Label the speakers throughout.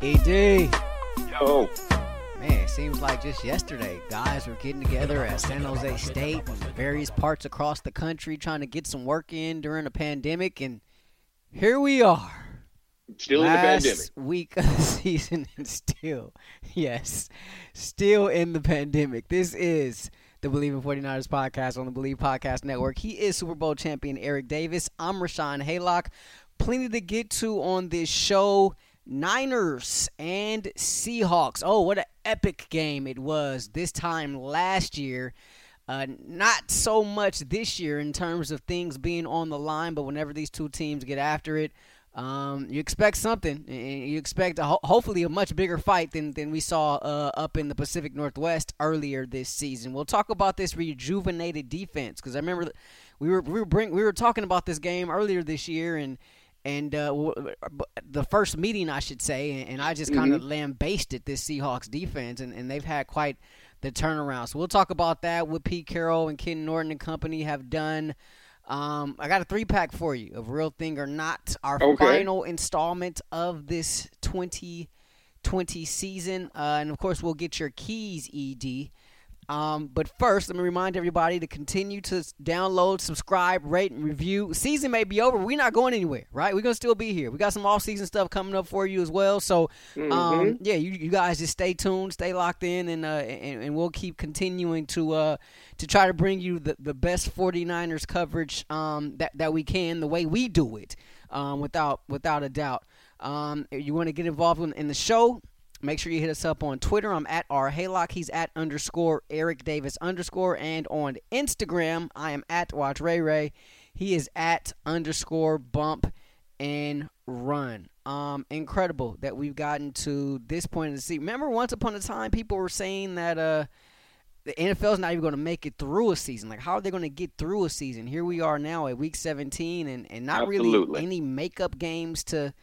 Speaker 1: ED.
Speaker 2: Yo,
Speaker 1: Man, it seems like just yesterday, guys were getting together at San Jose State and various parts across the country trying to get some work in during a pandemic, and here we are.
Speaker 2: still in the pandemic.
Speaker 1: week of the season, and still, yes, still in the pandemic. This is the Bleav in 49ers podcast on the Bleav Podcast Network. He is Super Bowl champion Eric Davis. I'm Rashawn Haylock. Plenty to get to on this show. Niners and Seahawks. Oh, what an epic game it was this time last year. Uh, not so much this year in terms of things being on the line, but whenever these two teams get after it, um, you expect something. You expect a, ho- hopefully a much bigger fight than, than we saw uh, up in the Pacific Northwest earlier this season. We'll talk about this rejuvenated defense because I remember we were we were bring, we were talking about this game earlier this year and and uh, w- the first meeting I should say, and, I just kind of lambasted this Seahawks defense, and, and they've had quite the turnaround. So we'll talk about that. What Pete Carroll and Ken Norton and company have done. Um, I got a three pack for you of Real Thing or Not, our
Speaker 2: Okay.
Speaker 1: final installment of this 2020 season. Uh, and of course, we'll get your keys, ED. Um, but first, let me remind everybody to continue to download, subscribe, rate, and review. Season may be over. We're not going anywhere, right? We're going to still be here. We got some off-season stuff coming up for you as well. So, um, yeah, you, you guys just stay tuned, stay locked in, and, uh, and, and we'll keep continuing to uh, to try to bring you the, the best 49ers coverage um, that, that we can, the way we do it, um, without, without a doubt. Um, you want to get involved in, in the show, Make sure you hit us up on Twitter. I'm at R Haylock. He's at underscore Eric Davis underscore. And on Instagram, I am at Watch Ray Ray. He is at underscore bump and run. Um, incredible that we've gotten to this point in the season. Remember, once upon a time, people were saying that uh, the NFL is not even going to make it through a season. Like, how are they going to get through a season? Here we are now at week 17, and, and not really any makeup games to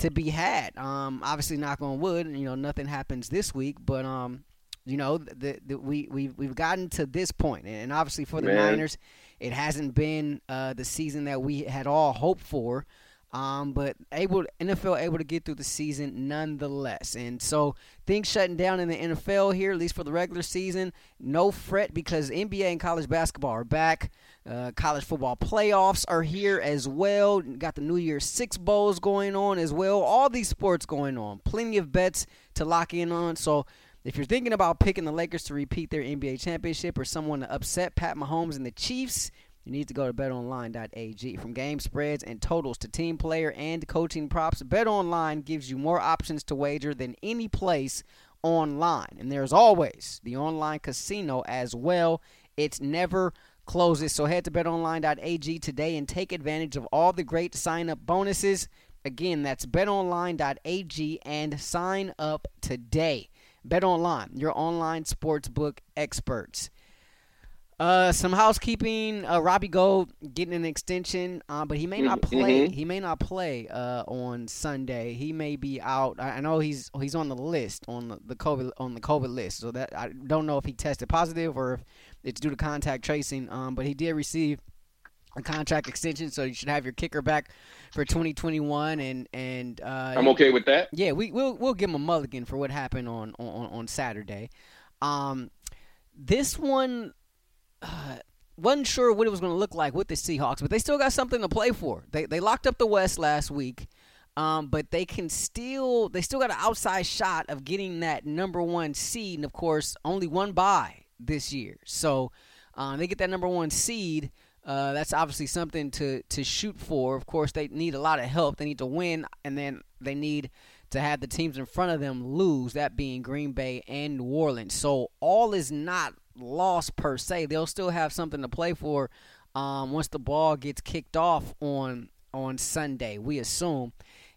Speaker 1: to be had. Um, obviously, knock on wood, you know, nothing happens this week, but um, you know, the, the, we we we've gotten to this point, and obviously for the
Speaker 2: Man.
Speaker 1: Niners, it hasn't been uh, the season that we had all hoped for. Um, but able NFL able to get through the season nonetheless, and so things shutting down in the NFL here, at least for the regular season. No fret because NBA and college basketball are back. Uh, college football playoffs are here as well. Got the New Year's Six bowls going on as well. All these sports going on. Plenty of bets to lock in on. So if you're thinking about picking the Lakers to repeat their NBA championship or someone to upset Pat Mahomes and the Chiefs, you need to go to betonline.ag. From game spreads and totals to team player and coaching props, BetOnline gives you more options to wager than any place online. And there's always the online casino as well. It's never closes. So head to betonline.ag today and take advantage of all the great sign up bonuses. Again, that's betonline.ag and sign up today. BetOnline, your online sportsbook experts. Uh, some housekeeping. Uh, Robbie Gould getting an extension, uh, but he may not
Speaker 2: Mhm,
Speaker 1: play.
Speaker 2: mhm.
Speaker 1: He may not play uh, on Sunday. He may be out. I, I know he's he's on the list on the, the COVID on the COVID list. So that I don't know if he tested positive or if it's due to contact tracing. Um, but he did receive a contract extension, so you should have your kicker back for 2021. And and uh,
Speaker 2: I'm okay with that.
Speaker 1: yeah, we we'll we'll give him a mulligan for what happened on on, on Saturday. Um, this one uh, wasn't sure what it was going to look like with the Seahawks, but they still got something to play for. They they locked up the West last week, um, but they can still they still got an outside shot of getting that number one seed, and of course, only one bye this year. So um, they get that number one seed. Uh, that's obviously something to to shoot for. Of course, they need a lot of help. They need to win, and then they need to have the teams in front of them lose. That being Green Bay and New Orleans. So all is not lost per se. They'll still have something to play for um, once the ball gets kicked off on on Sunday. We assume.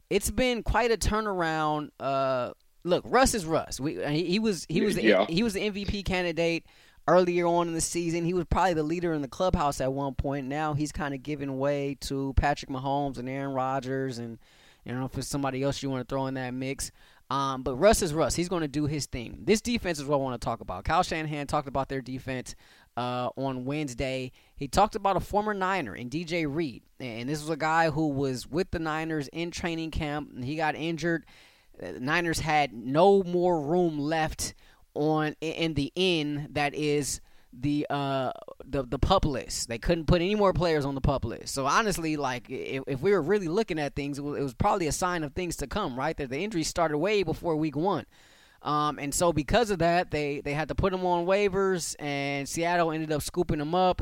Speaker 1: it's been quite a turnaround. Uh, look, Russ is Russ. We, he, he was he was the, he was the MVP candidate earlier on in the season. He was probably the leader in the clubhouse at one point. Now he's kind of giving way to Patrick Mahomes and Aaron Rodgers, and don't know if it's somebody else you want to throw in that mix. Um, but Russ is Russ. He's going to do his thing. This defense is what I want to talk about. Kyle Shanahan talked about their defense uh, on Wednesday. He talked about a former Niner in DJ Reed, and this was a guy who was with the Niners in training camp. And he got injured. The Niners had no more room left on in the inn that is the uh the the pup list. They couldn't put any more players on the pup list. So honestly, like if, if we were really looking at things, it was, it was probably a sign of things to come, right? That the injuries started way before week one. Um, and so because of that, they they had to put him on waivers, and Seattle ended up scooping him up.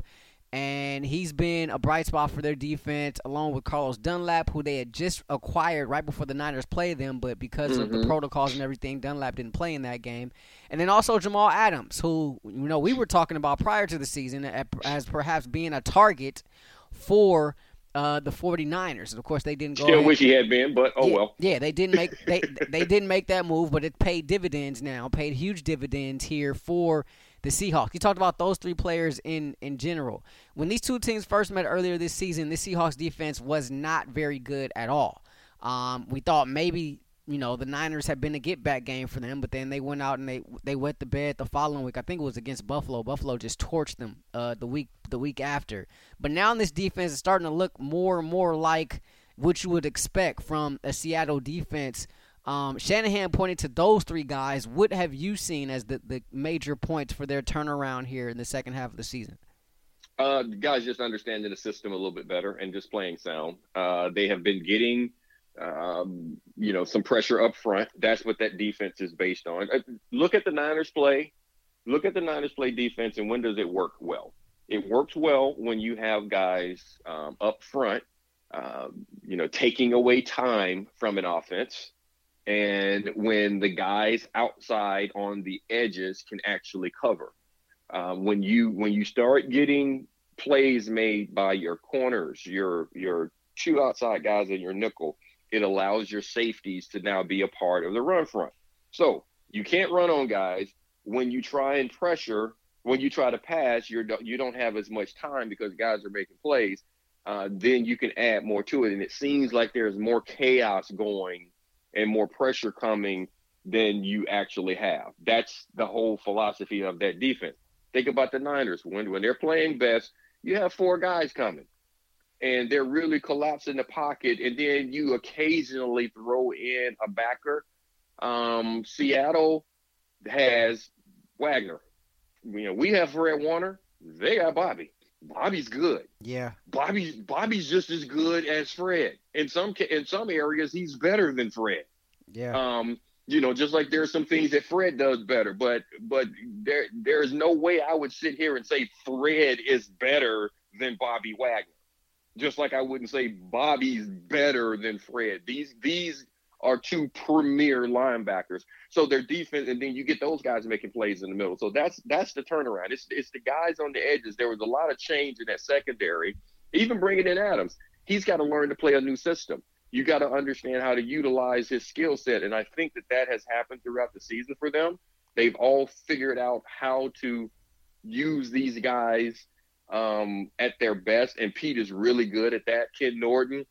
Speaker 1: And he's been a bright spot for their defense, along with Carlos Dunlap, who they had just acquired right before the Niners played them. But because of the protocols and everything, Dunlap didn't play in that game. And then also Jamal Adams, who you know we were talking about prior to the season as perhaps being a target for uh, the 49ers. And of course, they didn't go.
Speaker 2: Still
Speaker 1: ahead-
Speaker 2: wish he had been, but oh
Speaker 1: yeah,
Speaker 2: well.
Speaker 1: Yeah, they didn't make they they didn't make that move, but it paid dividends now. Paid huge dividends here for the Seahawks. You talked about those three players in in general. When these two teams first met earlier this season, the Seahawks defense was not very good at all. Um, we thought maybe you know the Niners had been a get back game for them, but then they went out and they they wet the bed the following week. I think it was against Buffalo. Buffalo just torched them uh, the week the week after. But now this defense is starting to look more and more like what you would expect from a Seattle defense. Um, Shanahan pointed to those three guys. What have you seen as the, the major points for their turnaround here in the second half of the season?
Speaker 2: Uh, guys just understanding the system a little bit better and just playing sound. Uh, they have been getting, um, you know, some pressure up front. That's what that defense is based on. Uh, look at the Niners play. Look at the Niners play defense, and when does it work well? It works well when you have guys um, up front, um, you know, taking away time from an offense, and when the guys outside on the edges can actually cover. Um, when you when you start getting plays made by your corners, your your two outside guys and your nickel, it allows your safeties to now be a part of the run front. So you can't run on guys when you try and pressure. When you try to pass, you're you don't have as much time because guys are making plays. Uh, then you can add more to it, and it seems like there's more chaos going and more pressure coming than you actually have. That's the whole philosophy of that defense. Think about the Niners when when they're playing best, you have four guys coming, and they're really collapsing the pocket, and then you occasionally throw in a backer. Um, Seattle has Wagner. You know, we have Fred Warner. They got Bobby. Bobby's good.
Speaker 1: Yeah.
Speaker 2: Bobby's Bobby's just as good as Fred. In some in some areas, he's better than Fred.
Speaker 1: Yeah.
Speaker 2: Um, you know, just like there's some things that Fred does better, but but there there is no way I would sit here and say Fred is better than Bobby Wagner. Just like I wouldn't say Bobby's better than Fred. These these are two premier linebackers. So their defense, and then you get those guys making plays in the middle. So that's that's the turnaround. It's it's the guys on the edges. There was a lot of change in that secondary. Even bringing in Adams, he's got to learn to play a new system you got to understand how to utilize his skill set. And I think that that has happened throughout the season for them. They've all figured out how to use these guys um, at their best. And Pete is really good at that. Ken Norton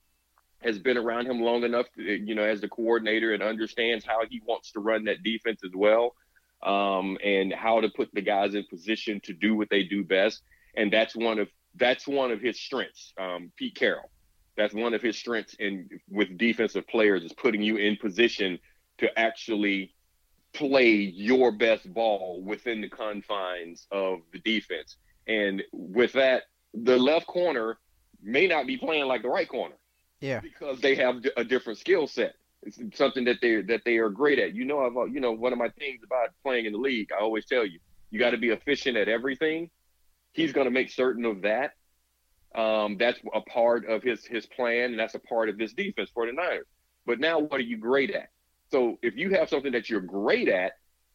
Speaker 2: has been around him long enough, you know, as the coordinator and understands how he wants to run that defense as well. Um, and how to put the guys in position to do what they do best. And that's one of that's one of his strengths, um, Pete Carroll that's one of his strengths in with defensive players is putting you in position to actually play your best ball within the confines of the defense. And with that, the left corner may not be playing like the right corner.
Speaker 1: Yeah.
Speaker 2: Because they have a different skill set. It's something that they that they are great at. You know, I've you know one of my things about playing in the league. I always tell you, you got to be efficient at everything. He's going to make certain of that. Um, that's a part of his his plan, and that's a part of this defense for the Niners. But now, what are you great at? So if you have something that you're great at,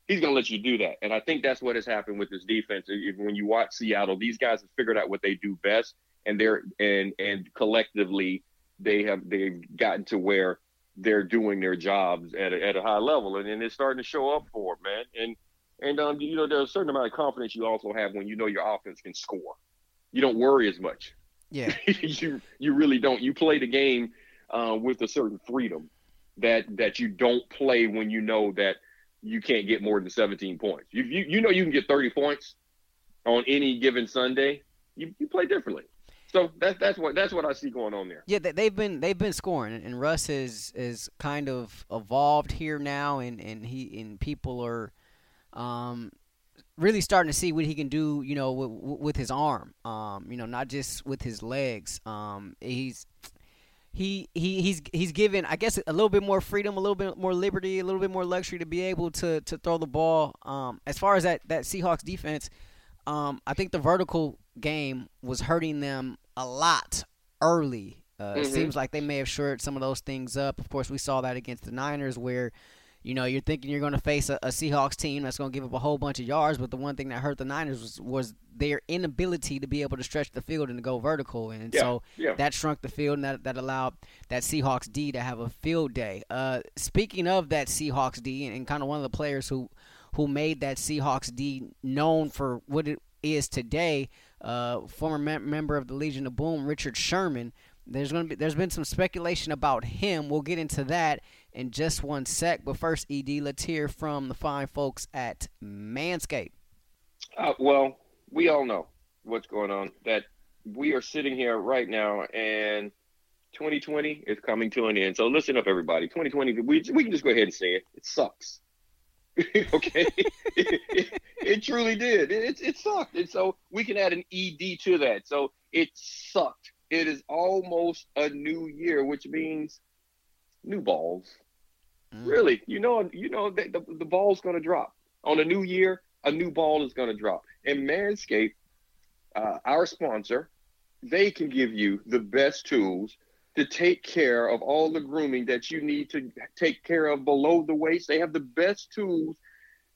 Speaker 2: he's going to let you do that. And I think that's what has happened with this defense. When you watch Seattle, these guys have figured out what they do best, and they're and and collectively they have they've gotten to where they're doing their jobs at a, at a high level, and, and it's starting to show up for them, man. And and um, you know, there's a certain amount of confidence you also have when you know your offense can score. You don't worry as much.
Speaker 1: Yeah,
Speaker 2: you you really don't. You play the game uh, with a certain freedom that that you don't play when you know that you can't get more than 17 points. You you, you know you can get 30 points on any given Sunday. You, you play differently. So that's that's what that's what I see going on there.
Speaker 1: Yeah, they've been they've been scoring, and Russ is is kind of evolved here now, and and he and people are um, really starting to see what he can do. You know, with, with his arm. Um, you know, not just with his legs. Um, he's he, he he's he's given I guess a little bit more freedom, a little bit more liberty, a little bit more luxury to be able to to throw the ball. Um, as far as that that Seahawks defense, um, I think the vertical game was hurting them a lot early. Uh, mm-hmm. It seems like they may have shored some of those things up. Of course, we saw that against the Niners, where you know you're thinking you're going to face a, a, Seahawks team that's going to give up a whole bunch of yards, but the one thing that hurt the Niners was, was their inability to be able to stretch the field and to go vertical, and
Speaker 2: yeah,
Speaker 1: so
Speaker 2: yeah.
Speaker 1: that shrunk the field, and that, that allowed that Seahawks D to have a field day. Uh, speaking of that Seahawks D, and, and kind of one of the players who who made that Seahawks D known for what it is today, uh, former mem- member of the Legion of Boom, Richard Sherman. There's to be there's been some speculation about him. We'll get into that in just one sec. But first, Ed, let's hear from the fine folks at Manscaped.
Speaker 2: Uh, well, we all know what's going on. That we are sitting here right now, and 2020 is coming to an end. So listen up, everybody. 2020, we we can just go ahead and say it. It sucks. okay, it, it, it, truly did. It, it sucked, and so we can add an ed to that. So it sucked. It is almost a new year, which means new balls. Mm. Really, you know, you know the, the, the ball's going to drop on a new year. A new ball is going to drop, and Manscaped, uh, our sponsor, they can give you the best tools to take care of all the grooming that you need to take care of below the waist. They have the best tools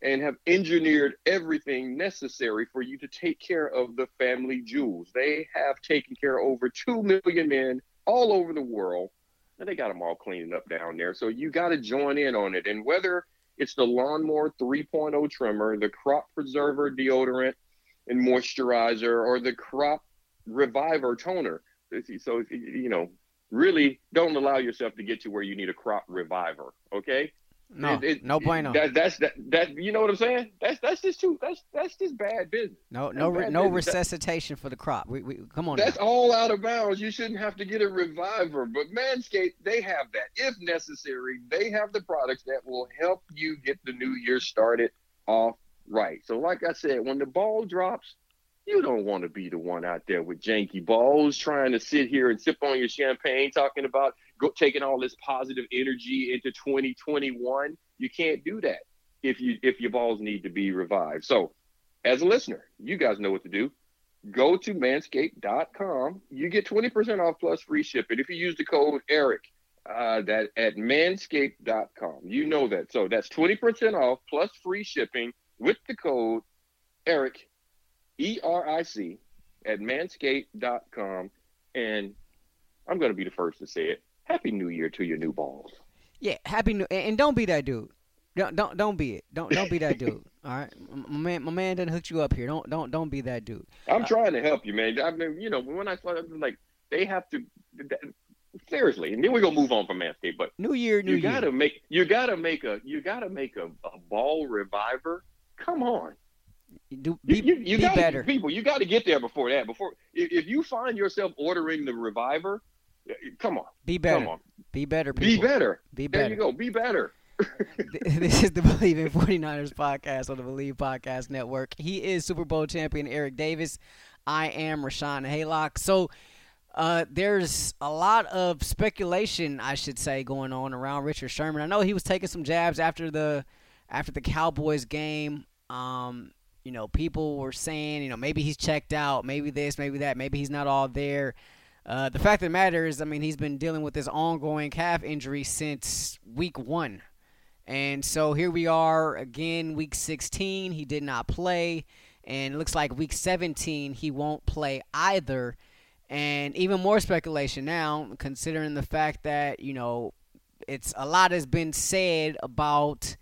Speaker 2: and have engineered everything necessary for you to take care of the family jewels. They have taken care of over 2 million men all over the world, and they got them all cleaning up down there. So you got to join in on it. And whether it's the Lawnmower 3.0 trimmer, the Crop Preserver deodorant and moisturizer, or the Crop Reviver toner, so you know really don't allow yourself to get to where you need a crop reviver. Okay.
Speaker 1: No, it, it, no bueno.
Speaker 2: That, that's that, that. You know what I'm saying? That's that's just too. That's that's just bad business.
Speaker 1: No, no, re, no business. resuscitation for the crop. We, we come on.
Speaker 2: That's
Speaker 1: now.
Speaker 2: all out of bounds. You shouldn't have to get a reviver. But Manscaped, they have that. If necessary, they have the products that will help you get the new year started off right. So, like I said, when the ball drops, you don't want to be the one out there with janky balls trying to sit here and sip on your champagne, talking about go, taking all this positive energy into 2021. You can't do that if you if your balls need to be revived. So, as a listener, you guys know what to do. Go to manscaped.com. You get 20% off plus free shipping if you use the code ERIC. Uh, that at manscaped.com. You know that. So that's 20% off plus free shipping with the code ERIC E R I C, at manscaped.com. And I'm going to be the first to say it. Happy New Year to your new balls.
Speaker 1: Yeah, happy new and don't be that dude. Don't don't don't be it. Don't don't be that dude. All right, my man, my man didn't hook you up here. Don't don't don't be that dude.
Speaker 2: I'm uh, trying to help you, man. I mean, you know, when I started, like they have to seriously, and then we're gonna move on from Manscaped. But
Speaker 1: New Year, New
Speaker 2: you
Speaker 1: Year.
Speaker 2: gotta make you gotta make a you gotta make a, a ball reviver. Come on,
Speaker 1: do be, you, you, you be
Speaker 2: gotta,
Speaker 1: better.
Speaker 2: People, you got to get there before that. Before if, if, you find yourself ordering the reviver, come on,
Speaker 1: be better.
Speaker 2: Come on,
Speaker 1: be better.
Speaker 2: People. Be better.
Speaker 1: Be better.
Speaker 2: There you go. Be better.
Speaker 1: this is the Bleav in 49ers podcast on the Bleav Podcast Network. He is Super Bowl champion Eric Davis. I am Rashawn Haylock. So uh, there's a lot of speculation, I should say, going on around Richard Sherman. I know he was taking some jabs after the after the Cowboys game. Um, you know, people were saying, you know, maybe he's checked out, maybe this, maybe that, maybe he's not all there. Uh, the fact of the matter is, I mean, he's been dealing with this ongoing calf injury since week one. And so here we are again, week 16. He did not play. And it looks like week 17, he won't play either. And even more speculation now, considering the fact that, you know, it's a lot has been said about,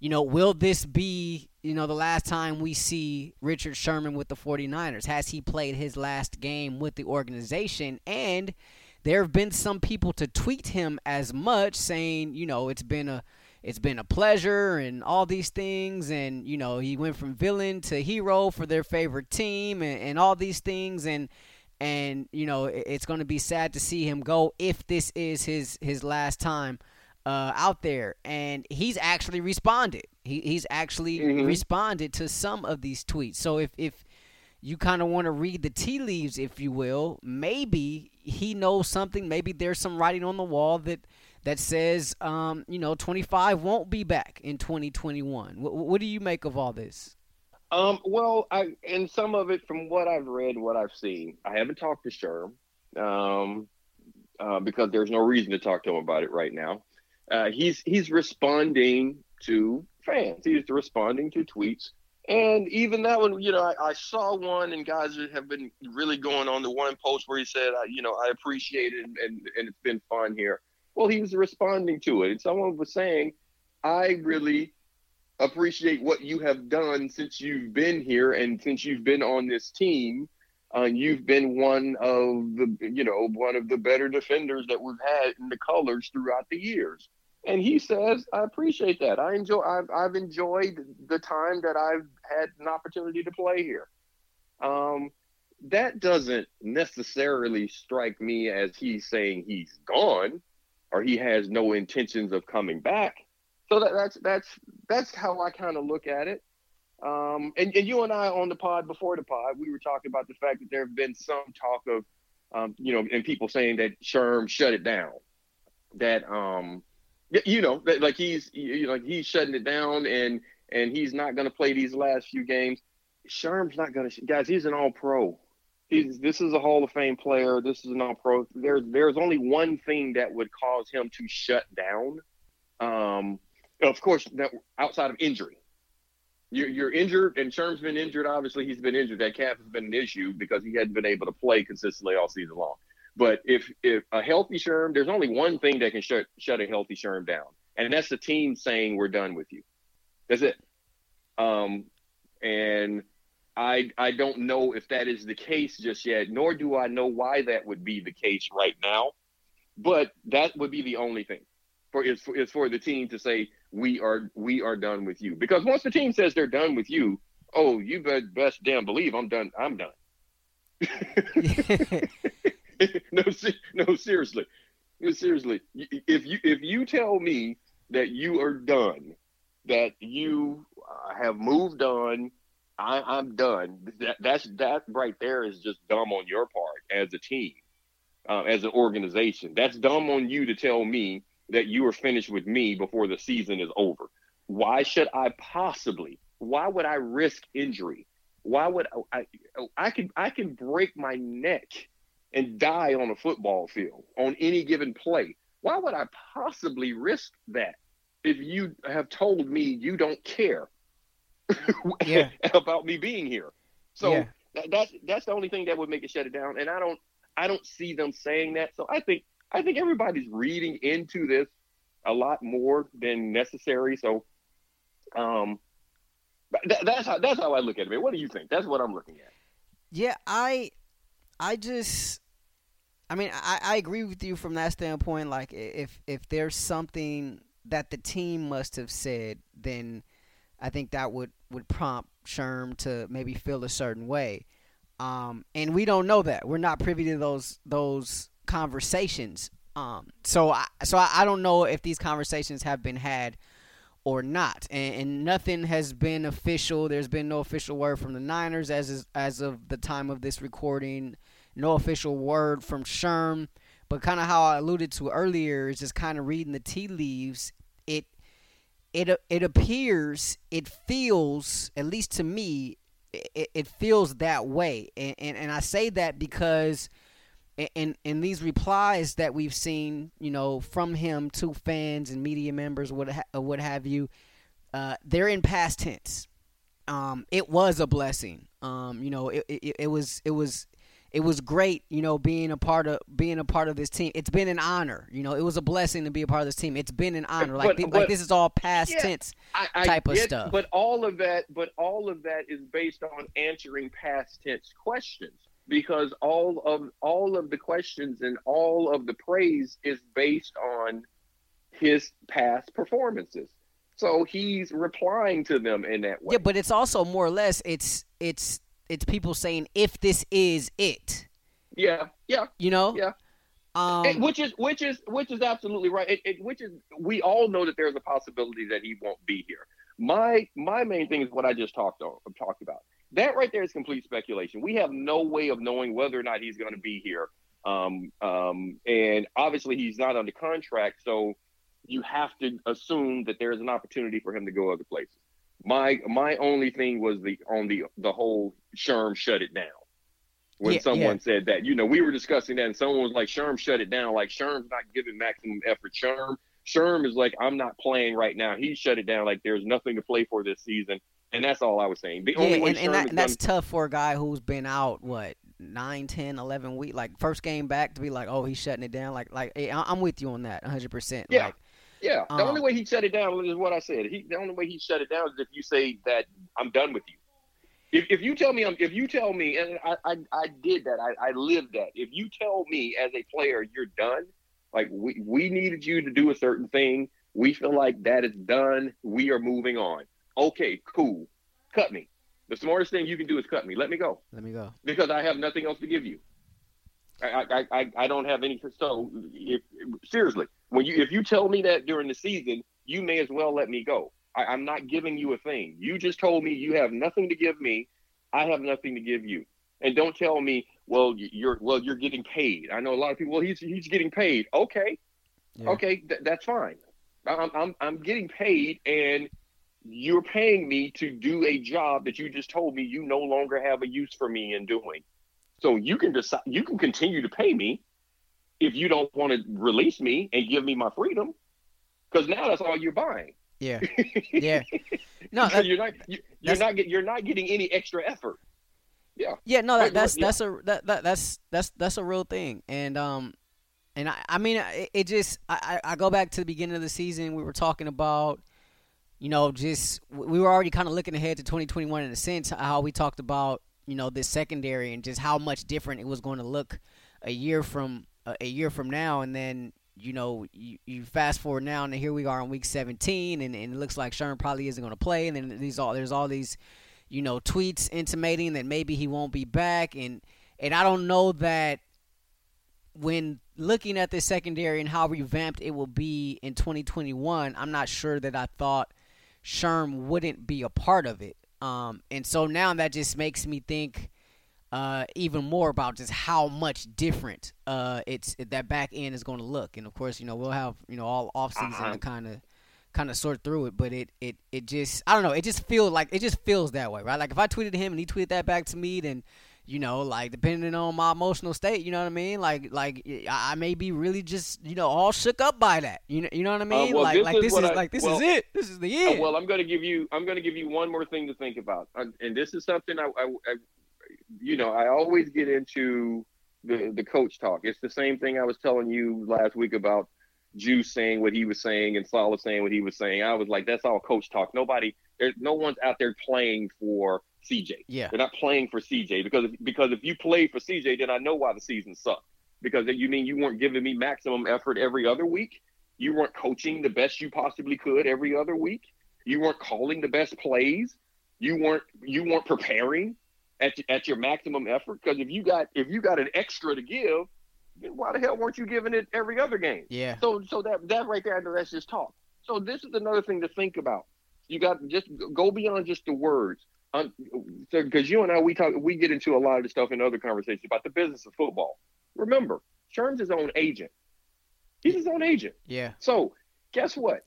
Speaker 1: you know, will this be, you know, the last time we see Richard Sherman with the 49ers? Has he played his last game with the organization? And there have been some people to tweet him as much saying, you know, it's been a it's been a pleasure and all these things and you know he went from villain to hero for their favorite team and, and all these things and and you know it's going to be sad to see him go if this is his his last time uh, out there and he's actually responded. He, he's actually mm-hmm. responded to some of these tweets. So if if you kind of want to read the tea leaves if you will maybe he knows something. Maybe there's some writing on the wall that that says um, you know 25 won't be back in 2021 what, what do you make of all this?
Speaker 2: Um, well, I and some of it from what I've read, what I've seen, I haven't talked to Sherm, um, uh, because there's no reason to talk to him about it right now. Uh, he's he's responding to fans. He's responding to tweets, and even that one, you know, I, I saw one, and guys have been really going on the one post where he said, I, you know, I appreciate it, and, and and it's been fun here. Well, he was responding to it, and someone was saying, I really appreciate what you have done since you've been here and since you've been on this team. Uh, you've been one of the, you know, one of the better defenders that we've had in the colors throughout the years. And he says, I appreciate that. I enjoy, I've, I've enjoyed the time that I've had an opportunity to play here. Um, that doesn't necessarily strike me as he's saying he's gone or he has no intentions of coming back so that, that's that's that's how I kind of look at it. Um, and, and, you and I on the pod before the pod, we were talking about the fact that there have been some talk of, um, you know, and people saying that Sherm shut it down. That um, you know, like he's you know, like he's shutting it down and and he's not going to play these last few games. Sherm's not going to, guys. He's an All Pro. He's this is a Hall of Fame player. This is an All Pro. There's there's only one thing that would cause him to shut down. Um, of course, that outside of injury. You're, you're injured, and Sherm's been injured. Obviously, he's been injured. That calf has been an issue because he hadn't been able to play consistently all season long. But if if a healthy Sherm, there's only one thing that can shut shut a healthy Sherm down, and that's the team saying we're done with you. That's it. Um, and I I don't know if that is the case just yet, nor do I know why that would be the case right now. But that would be the only thing for is for, is for the team to say we are we are done with you. Because once the team says they're done with you, oh, you best, best damn believe I'm done. I'm done. no, no, seriously, seriously. If you if you tell me that you are done, that you have moved on, I, am done. That that's that right there is just dumb on your part as a team, uh, as an organization. That's dumb on you to tell me that you are finished with me before the season is over. Why should I possibly? Why would I risk injury? Why would I? I can I can break my neck and die on a football field on any given play. Why would I possibly risk that if you have told me you don't care yeah. about me being here? So yeah. that, that's that's the only thing that would make it shut it down. And I don't I don't see them saying that. So I think I think everybody's reading into this a lot more than necessary. So, um, that, that's how that's how I look at it. What do you think? That's what I'm looking at.
Speaker 1: Yeah, I, I just, I mean, I, I agree with you from that standpoint. Like, if if there's something that the team must have said, then I think that would would prompt Sherm to maybe feel a certain way. Um, and we don't know that. We're not privy to those those conversations. Um, so I, so I, I don't know if these conversations have been had or not, and, and, nothing has been official. There's been no official word from the Niners as as of the time of this recording. No official word from Sherm, but kind of how I alluded to earlier is just kind of reading the tea leaves. It it it appears, it feels, at least to me, it, it feels that way, and, and and I say that because in in these replies that we've seen, you know, from him to fans and media members, what ha- what have you, uh, they're in past tense. Um, it was a blessing. Um, you know, it, it, it was it was it was great, you know, being a part of being a part of this team. It's been an honor, you know. It was a blessing to be a part of this team. It's been an honor. Like,
Speaker 2: But-
Speaker 1: like
Speaker 2: but-
Speaker 1: this is all past
Speaker 2: Yeah,
Speaker 1: tense
Speaker 2: I, I
Speaker 1: type of
Speaker 2: get-
Speaker 1: stuff.
Speaker 2: But all of that, but all of that is based on answering past tense questions because all of all of the questions and all of the praise is based on his past performances. So he's replying to them in that way.
Speaker 1: Yeah, but it's also more or less it's it's it's people saying if this is it,
Speaker 2: yeah, yeah.
Speaker 1: you know.
Speaker 2: Yeah.
Speaker 1: Um,
Speaker 2: And which is which is which is absolutely right. It, it, which is we all know that there's a possibility that he won't be here. My my main thing is what I just talked on talked about. That right there is complete speculation. We have no way of knowing whether or not he's going to be here. Um, um, and obviously he's not under contract, so you have to assume that there's an opportunity for him to go other places. My my only thing was the on the the whole Sherm shut it down when
Speaker 1: Yeah,
Speaker 2: someone
Speaker 1: yeah.
Speaker 2: said that. You know, we were discussing that, and someone was like, "Sherm shut it down." Like Sherm's not giving maximum effort. Sherm, Sherm is like, "I'm not playing right now." He shut it down. Like there's nothing to play for this season, and that's all I was saying. The
Speaker 1: yeah,
Speaker 2: only
Speaker 1: and, and, that, and that's
Speaker 2: done-
Speaker 1: tough for a guy who's been out what nine, ten, eleven weeks. Like first game back to be like, oh, he's shutting it down. Like like hey, I- I'm with you on that, 100. percent
Speaker 2: Yeah.
Speaker 1: Like,
Speaker 2: yeah. The
Speaker 1: um,
Speaker 2: only way he shut it down is what I said. He the only way he shut it down is if you say that I'm done with you. If, if you tell me I'm, if you tell me and I, I, I did that I, I lived that if you tell me as a player you're done like we, we needed you to do a certain thing we feel like that is done we are moving on okay cool cut me the smartest thing you can do is cut me let me go
Speaker 1: let me go.
Speaker 2: because I have nothing else to give you. I I, I, I don't have any. So if, seriously, when you if you tell me that during the season, you may as well let me go. I, I'm not giving you a thing. You just told me you have nothing to give me. I have nothing to give you. And don't tell me, well, you're well, you're getting paid. I know a lot of people. Well, he's he's getting paid. Okay,
Speaker 1: Yeah.
Speaker 2: okay, th- that's fine. I'm, I'm I'm getting paid, and you're paying me to do a job that you just told me you no longer have a use for me in doing. So you can decide. You can continue to pay me if you don't want to release me and give me my freedom, because now that's all you're buying.
Speaker 1: Yeah. Yeah. No, that,
Speaker 2: you're not you, you're not get, you're not getting any extra effort.
Speaker 1: Yeah, Yeah.
Speaker 2: no,
Speaker 1: that, that's
Speaker 2: yeah.
Speaker 1: that's a that, that that's that's that's a real thing, and um, and I I mean it, it just I I I go back to the beginning of the season we were talking about, you know, just we were already kind of looking ahead to 2021 in a sense how we talked about you know this secondary and just how much different it was going to look a year from a, year from now, and then you know you, you fast forward now and here we are in week 17, and, and it looks like Sherman probably isn't going to play, and then these all there's all these you know, tweets intimating that maybe he won't be back and and I don't know that when looking at this secondary and how revamped it will be in 2021, I'm not sure that I thought Sherm wouldn't be a part of it. Um, and so now that just makes me think uh, even more about just how much different uh, it's that back end is going to look. And of course, you know, we'll have you know all off season
Speaker 2: Uh-huh.
Speaker 1: to kind of kind of sort through it. But it it it just I don't know. It just feels like it just feels that way, right? Like if I tweeted him and he tweeted that back to me, then you know, like depending on my emotional state, you know what I mean? Like like I may be really just you know all shook up by that. You know you know what I mean?
Speaker 2: well,
Speaker 1: like
Speaker 2: this
Speaker 1: like
Speaker 2: is
Speaker 1: this is
Speaker 2: I-
Speaker 1: like this
Speaker 2: well,
Speaker 1: is it. This is the
Speaker 2: Uh,
Speaker 1: end.
Speaker 2: well, I'm going to give you. I'm going to give you one more thing to think about, Uh, and this is something I, I, I, you know, I always get into the the coach talk. It's the same thing I was telling you last week about Juice saying what he was saying and Salah saying what he was saying. I was like, that's all coach talk. Nobody, there's no one's out there playing for CJ.
Speaker 1: yeah.
Speaker 2: They're not playing for CJ because if, because if you played for CJ, then I know why the season sucked. Because you mean you weren't giving me maximum effort every other week. You weren't coaching the best you possibly could every other week. You weren't calling the best plays. You weren't you weren't preparing at at your maximum effort. Because if you got if you got an extra to give, then why the hell weren't you giving it every other game?
Speaker 1: Yeah.
Speaker 2: So so that that right there, that's just talk. So this is another thing to think about. You got just go beyond just the words. Um, because you and I we talk we get into a lot of the stuff in other conversations about the business of football. Remember, Sherm's his own agent. He's his own agent.
Speaker 1: Yeah.
Speaker 2: So guess what?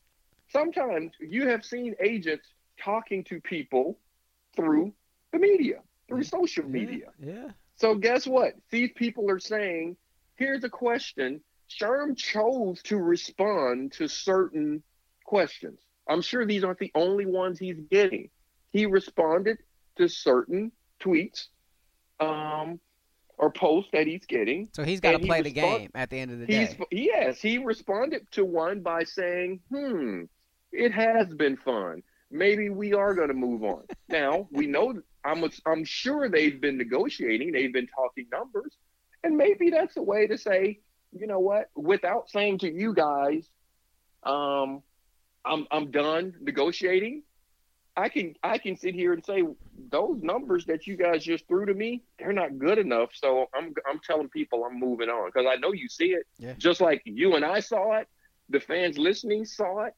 Speaker 2: Sometimes you have seen agents talking to people through the media, through social media.
Speaker 1: Yeah.
Speaker 2: So guess what? These people are saying, here's a question. Sherm chose to respond to certain questions. I'm sure these aren't the only ones he's getting. He responded to certain tweets um, or posts that he's getting.
Speaker 1: So he's got to play the game at the end of the
Speaker 2: day. Yes, he responded to one by saying, "Hmm, it has been fun. Maybe we are going to move on." now we know. I'm I'm sure they've been negotiating. They've been talking numbers, and maybe that's a way to say, you know what, without saying to you guys, um, I'm I'm done negotiating. I can I can sit here and say those numbers that you guys just threw to me, they're not good enough. So I'm I'm telling people I'm moving on because I know you see it. Yeah. Just like you and I saw it, the fans listening saw it.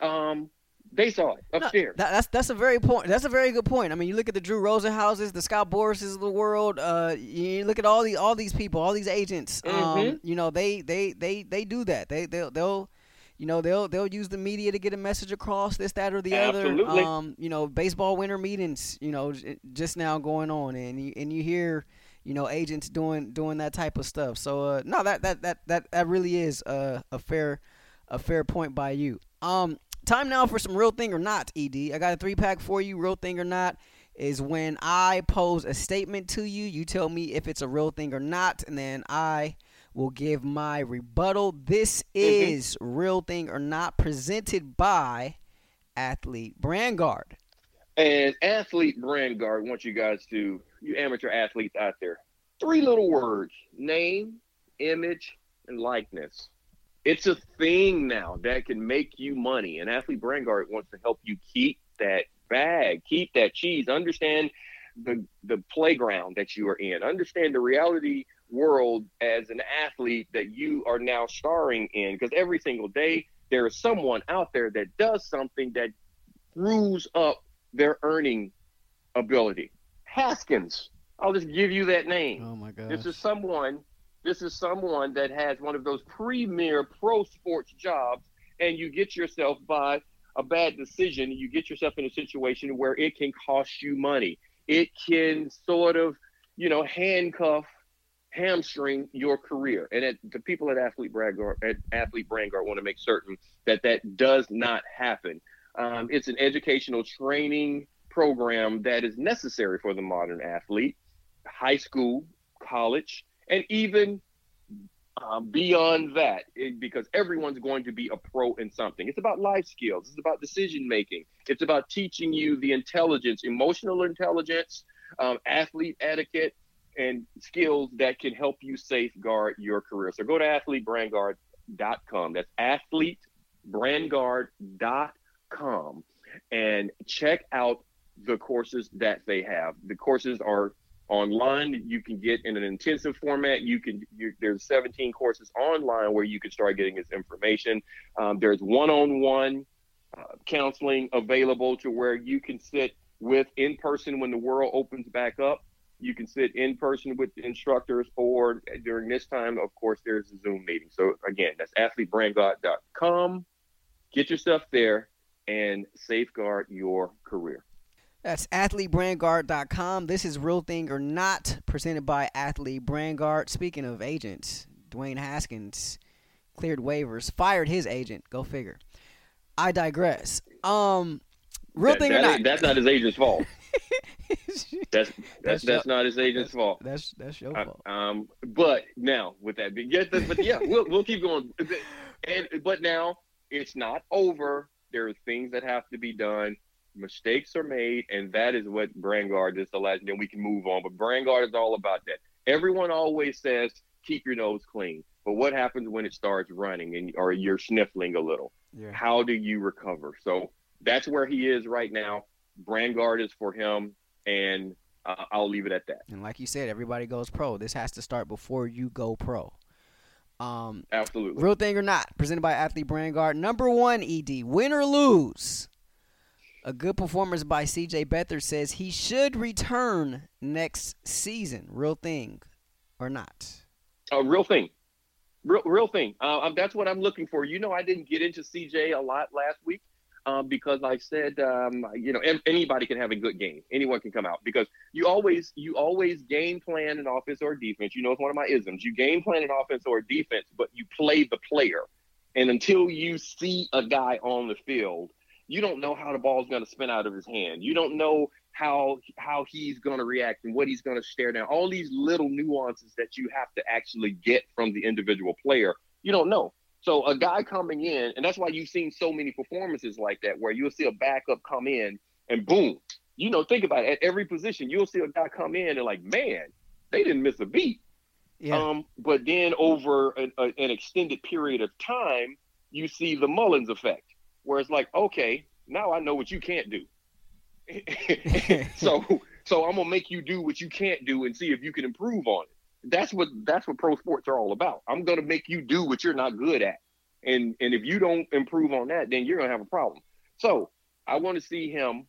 Speaker 2: Um, they saw it upstairs.
Speaker 1: No, that, that's that's a very point. That's a very good point. I mean, you look at the Drew Rosenhauses, the Scott Boras's of the world. Uh, you look at all the all these people, all these agents. Um, mm-hmm. you know, they they they they do that. They they'll, they'll you know they'll they'll use the media to get a message across this that or the
Speaker 2: Absolutely.
Speaker 1: other um you know baseball winter meetings you know just now going on and you, and you hear you know agents doing doing that type of stuff so uh no that that that that, that really is a, a fair a fair point by you um time now for some real thing or not ed i got a three pack for you real thing or not is when i pose a statement to you you tell me if it's a real thing or not and then i will give my rebuttal. This mm-hmm. is mm-hmm. Real Thing or Not presented by Athlete Brand Guard.
Speaker 2: And Athlete Brand Guard wants you guys to, you amateur athletes out there, three little words name, image, and likeness. It's a thing now that can make you money. And Athlete Brand Guard wants to help you keep that bag, keep that cheese, understand the the playground that you are in, understand the reality world as an athlete that you are now starring in because every single day there is someone out there that does something that screws up their earning ability. Haskins, I'll just give you that name.
Speaker 1: Oh my god.
Speaker 2: This is someone this is someone that has one of those premier pro sports jobs and you get yourself by a bad decision, you get yourself in a situation where it can cost you money. It can sort of, you know, handcuff hamstring your career. And at, the people at Athlete Brand at Athlete Brand Guard want to make certain that that does not happen. Um, it's an educational training program that is necessary for the modern athlete, high school, college, and even um, beyond that, it, because everyone's going to be a pro in something. It's about life skills. It's about decision making. It's about teaching you the intelligence, emotional intelligence, um, athlete etiquette, and skills that can help you safeguard your career. So go to athletebrandguard.com. That's athletebrandguard.com and check out the courses that they have. The courses are online. You can get in an intensive format. You can there's 17 courses online where you can start getting this information. Um, there's one-on-one uh, counseling available to where you can sit with in person when the world opens back up you can sit in person with instructors, or during this time, of course, there's a Zoom meeting. So again, that's athletebrandguard.com. Get yourself there and safeguard your career.
Speaker 1: That's athletebrandguard.com. This is Real Thing or Not, presented by Athlete Brandguard. Speaking of agents, Dwayne Haskins cleared waivers, fired his agent. Go figure. I digress. Um, real
Speaker 2: that,
Speaker 1: thing
Speaker 2: that
Speaker 1: or not?
Speaker 2: That's not his agent's fault. that's that's that's, not his agent's
Speaker 1: that's,
Speaker 2: fault.
Speaker 1: That's that's your fault.
Speaker 2: um, but now with that, yeah, but yeah, we'll we'll keep going. And but now it's not over. There are things that have to be done. Mistakes are made, and that is what Brandguard is the last. Then we can move on. But Brandguard is all about that. Everyone always says keep your nose clean, but what happens when it starts running and or you're sniffling a little? Yeah. How do you recover? So that's where he is right now. Brandguard is for him and uh, I'll leave it at that.
Speaker 1: And like you said, everybody goes pro. This has to start before you go pro. Um,
Speaker 2: Absolutely.
Speaker 1: Real thing or not, presented by Athlete Brand Guard. Number one, ED, win or lose. A good performance by CJ Beathard says he should return next season. Real thing or not?
Speaker 2: A real thing. Real, real thing. Uh, that's what I'm looking for. You know, I didn't get into CJ a lot last week um, because I said, um, you know, anybody can have a good game. Anyone can come out because you always you always game plan an offense or defense. You know, it's one of my isms. You game plan an offense or defense, but you play the player. And until you see a guy on the field, You don't know how the ball is going to spin out of his hand. You don't know how how he's going to react and what he's going to stare down. All these little nuances that you have to actually get from the individual player, you don't know. So a guy coming in, and that's why you've seen so many performances like that, where you'll see a backup come in and boom, you know, think about it. At every position, you'll see a guy come in and like, man, they didn't miss a beat. Yeah. Um, but then over an, a, an extended period of time, you see the Mullens effect, where it's like, okay, now I know what you can't do. so, so I'm gonna make you do what you can't do and see if you can improve on it that's what that's what pro sports are all about. I'm gonna make you do what you're not good at, and and if you don't improve on that, then you're gonna have a problem. So I want to see him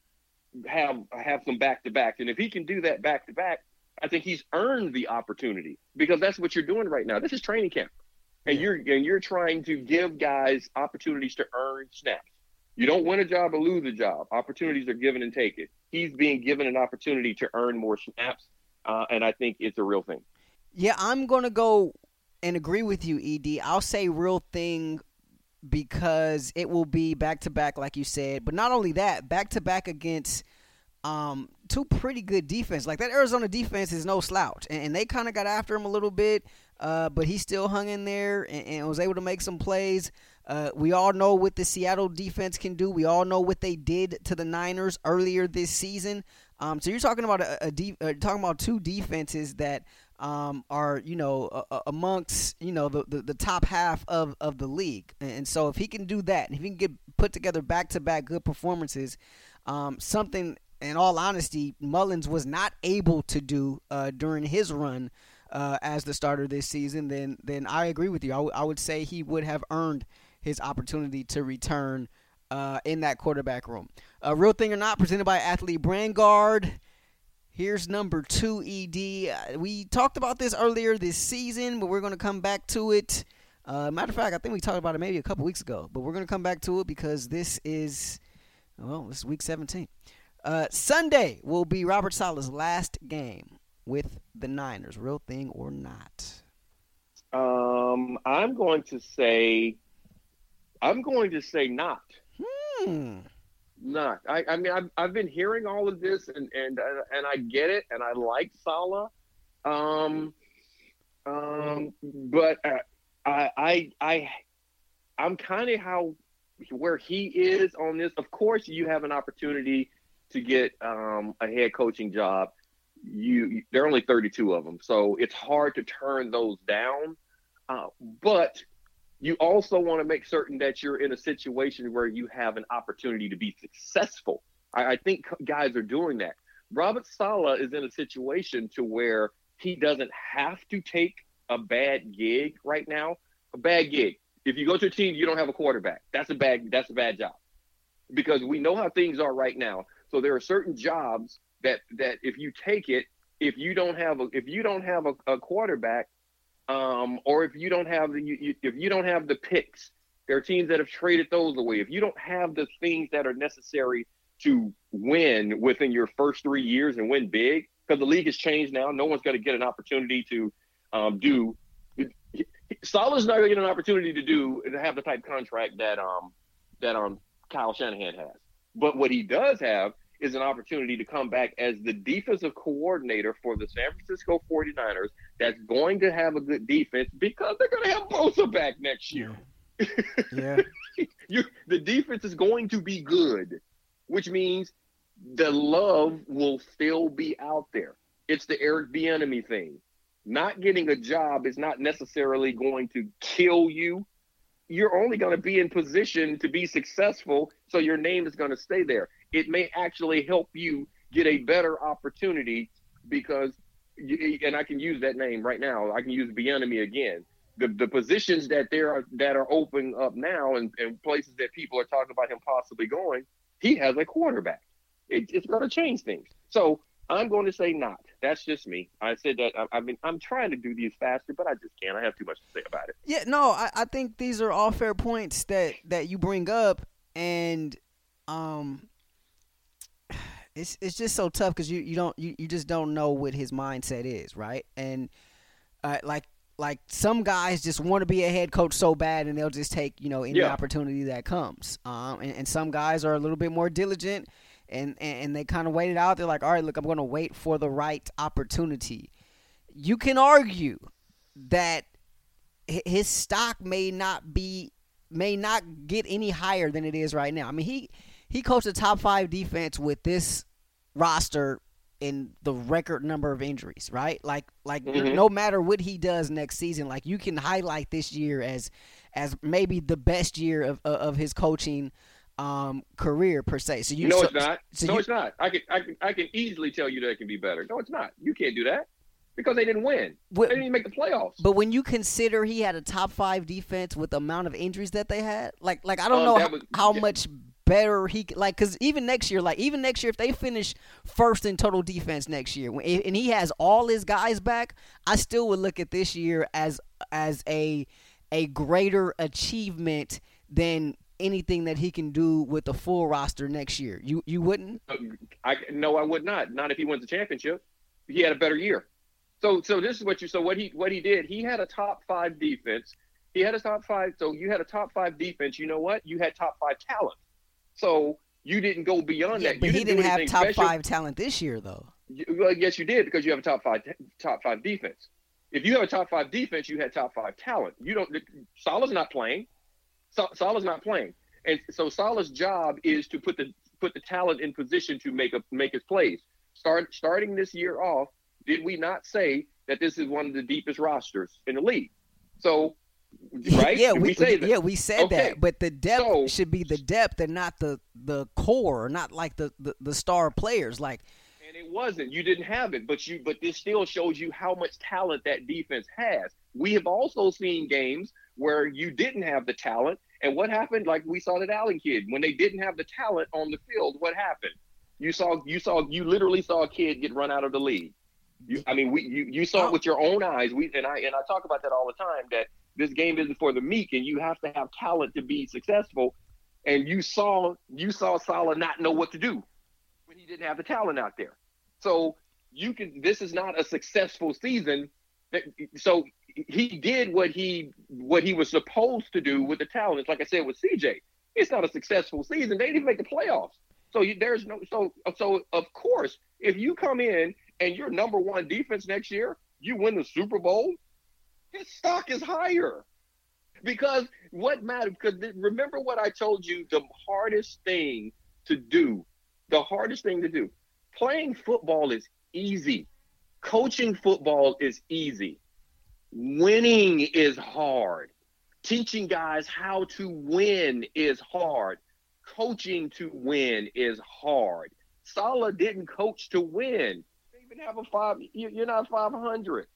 Speaker 2: have have some back to back, and if he can do that back to back, I think he's earned the opportunity because that's what you're doing right now. This is training camp, and yeah. you're and you're trying to give guys opportunities to earn snaps. You don't win a job or lose a job. Opportunities are given and taken. He's being given an opportunity to earn more snaps, uh, and I think it's a real thing.
Speaker 1: Yeah, I'm gonna go and agree with you, Ed. I'll say real thing because it will be back to back, like you said. But not only that, back to back against um, two pretty good defense. Like that Arizona defense is no slouch, and, and they kind of got after him a little bit, uh, but he still hung in there and, and, was able to make some plays. Uh, we all know what the Seattle defense can do. We all know what they did to the Niners earlier this season. Um, so you're talking about a, a de- uh, talking about two defenses that um, are you know amongst you know the, the, the, top half of, of the league. And so if he can do that, and if he can get put together back to back good performances, um, something in all honesty Mullens was not able to do uh, during his run uh, as the starter this season, then then I agree with you. I, w- I would say he would have earned his opportunity to return uh, in that quarterback room. Uh, Real thing or not, presented by Athlete Brand Guard. Here's number two, ED. Uh, we talked about this earlier this season, but we're going to come back to it. Uh, matter of fact, I think we talked about it maybe a couple weeks ago, but we're going to come back to it because this is, well, this is week 17. Uh, Sunday will be Robert Saleh's last game with the Niners. Real thing or not?
Speaker 2: Um, I'm going to say, I'm going to say not.
Speaker 1: Hmm
Speaker 2: not. I, I mean, I've, I've been hearing all of this, and and and I get it, and I like Saleh, um, um, but uh, I I I I'm kind of how where he is on this. Of course, you have an opportunity to get um, a head coaching job. You there are only 32 of them, so it's hard to turn those down. Uh, but you also want to make certain that you're in a situation where you have an opportunity to be successful. I, I think guys are doing that. Robert Saleh is in a situation to where he doesn't have to take a bad gig right now. A bad gig. If you go to a team, you don't have a quarterback. That's a bad. That's a bad job, because we know how things are right now. So there are certain jobs that that if you take it, if you don't have a if you don't have a, a quarterback, um, or if you don't have the you, if you don't have the picks, there are teams that have traded those away. If you don't have the things that are necessary to win within your first three years and win big, because the league has changed now, no one's going to get an opportunity to um, do. Saleh's not going to get an opportunity to do to have the type contract that um that um Kyle Shanahan has. But what he does have is an opportunity to come back as the defensive coordinator for the San Francisco 49ers that's going to have a good defense because they're going to have Bosa back next year.
Speaker 1: Yeah.
Speaker 2: you, the defense is going to be good, which means the love will still be out there. It's the Eric Bieniemy thing. Not getting a job is not necessarily going to kill you. You're only going to be in position to be successful, so your name is going to stay there it may actually help you get a better opportunity because, and I can use that name right now. I can use Bieniemy again. The, the positions that there are that are opening up now and, and places that people are talking about him possibly going, he has a quarterback. It, it's going to change things. So I'm going to say not. That's just me. I said that. I, I mean, I'm trying to do these faster, but I just can't. I have too much to say about it.
Speaker 1: Yeah, no, I, I think these are all fair points that that you bring up, and um, it's it's just so tough because you, you don't you, you just don't know what his mindset is, right? And uh, like like some guys just want to be a head coach so bad and they'll just take you know any
Speaker 2: Yeah.
Speaker 1: opportunity that comes um, and, and some guys are a little bit more diligent and and, and they kind of wait it out they're like all right look i'm going to wait for the right opportunity you can argue that his stock may not be may not get any higher than it is right now i mean he he coached a top five defense with this roster in the record number of injuries, right? Like like
Speaker 2: Mhm.
Speaker 1: no matter what he does next season, like you can highlight this year as as maybe the best year of of his coaching um career per se. So you
Speaker 2: no,
Speaker 1: so-
Speaker 2: it's not.
Speaker 1: so
Speaker 2: no,
Speaker 1: you-
Speaker 2: it's not. I can, I can, I can easily tell you that it can be better. No, it's not. You can't do that because they didn't win.
Speaker 1: What-
Speaker 2: they didn't even make the playoffs.
Speaker 1: But when you consider he had a top five defense with the amount of injuries that they had, like like I don't
Speaker 2: Um,
Speaker 1: know
Speaker 2: that
Speaker 1: how,
Speaker 2: was-
Speaker 1: how
Speaker 2: yeah.
Speaker 1: much better he like because even next year, like even next year, if they finish first in total defense next year, and he has all his guys back, I still would look at this year as as a a greater achievement than anything that he can do with the full roster next year. You you wouldn't?
Speaker 2: I no, I would not. Not if he wins the championship. He had a better year. So, so this is what you. So what he what he did. He had a top five defense. He had a top five. So you had a top five defense. You know what? You had top five talent. So you didn't go beyond
Speaker 1: Yeah,
Speaker 2: that.
Speaker 1: but
Speaker 2: you
Speaker 1: he
Speaker 2: didn't,
Speaker 1: didn't have top
Speaker 2: special.
Speaker 1: five talent this year though.
Speaker 2: You- Well, yes, you did because you have a top five top five defense. If you have a top five defense, you had top five talent. You don't. Saleh's not playing. Sa- Saleh's not playing, and so Saleh's job is to put the put the talent in position to make a make his plays. Start starting this year off. Did we not say that this is one of the deepest rosters in the league? So, right?
Speaker 1: Yeah,
Speaker 2: Did
Speaker 1: we,
Speaker 2: say
Speaker 1: we- yeah we said
Speaker 2: Okay.
Speaker 1: that, but the depth
Speaker 2: So-
Speaker 1: should be the depth and not the the core, not like the the, the star players. Like
Speaker 2: and it wasn't. You didn't have it, but you but this still shows you how much talent that defense has. We have also seen games where you didn't have the talent, and what happened? Like we saw that Allen kid when they didn't have the talent on the field. What happened? You saw you saw you literally saw a kid get run out of the league. You, I mean, we you, you saw it with your own eyes. We and I and I talk about that all the time. That this game isn't for the meek, and you have to have talent to be successful. And you saw you saw Saleh not know what to do when he didn't have the talent out there. So you can. This is not a successful season. So he did what he what he was supposed to do with the talent. It's Like I said with CJ, it's not a successful season. They didn't even make the playoffs. So you, there's no. So so of course, if you come in and you're number one defense next year, you win the Super Bowl. His stock is higher because what matters? Because remember what I told you. The hardest thing to do, the hardest thing to do, playing football is easy. Coaching football is easy. Winning is hard. Teaching guys how to win is hard. Coaching to win is hard. Saleh didn't coach to win. They even have a five. you- You're not 500.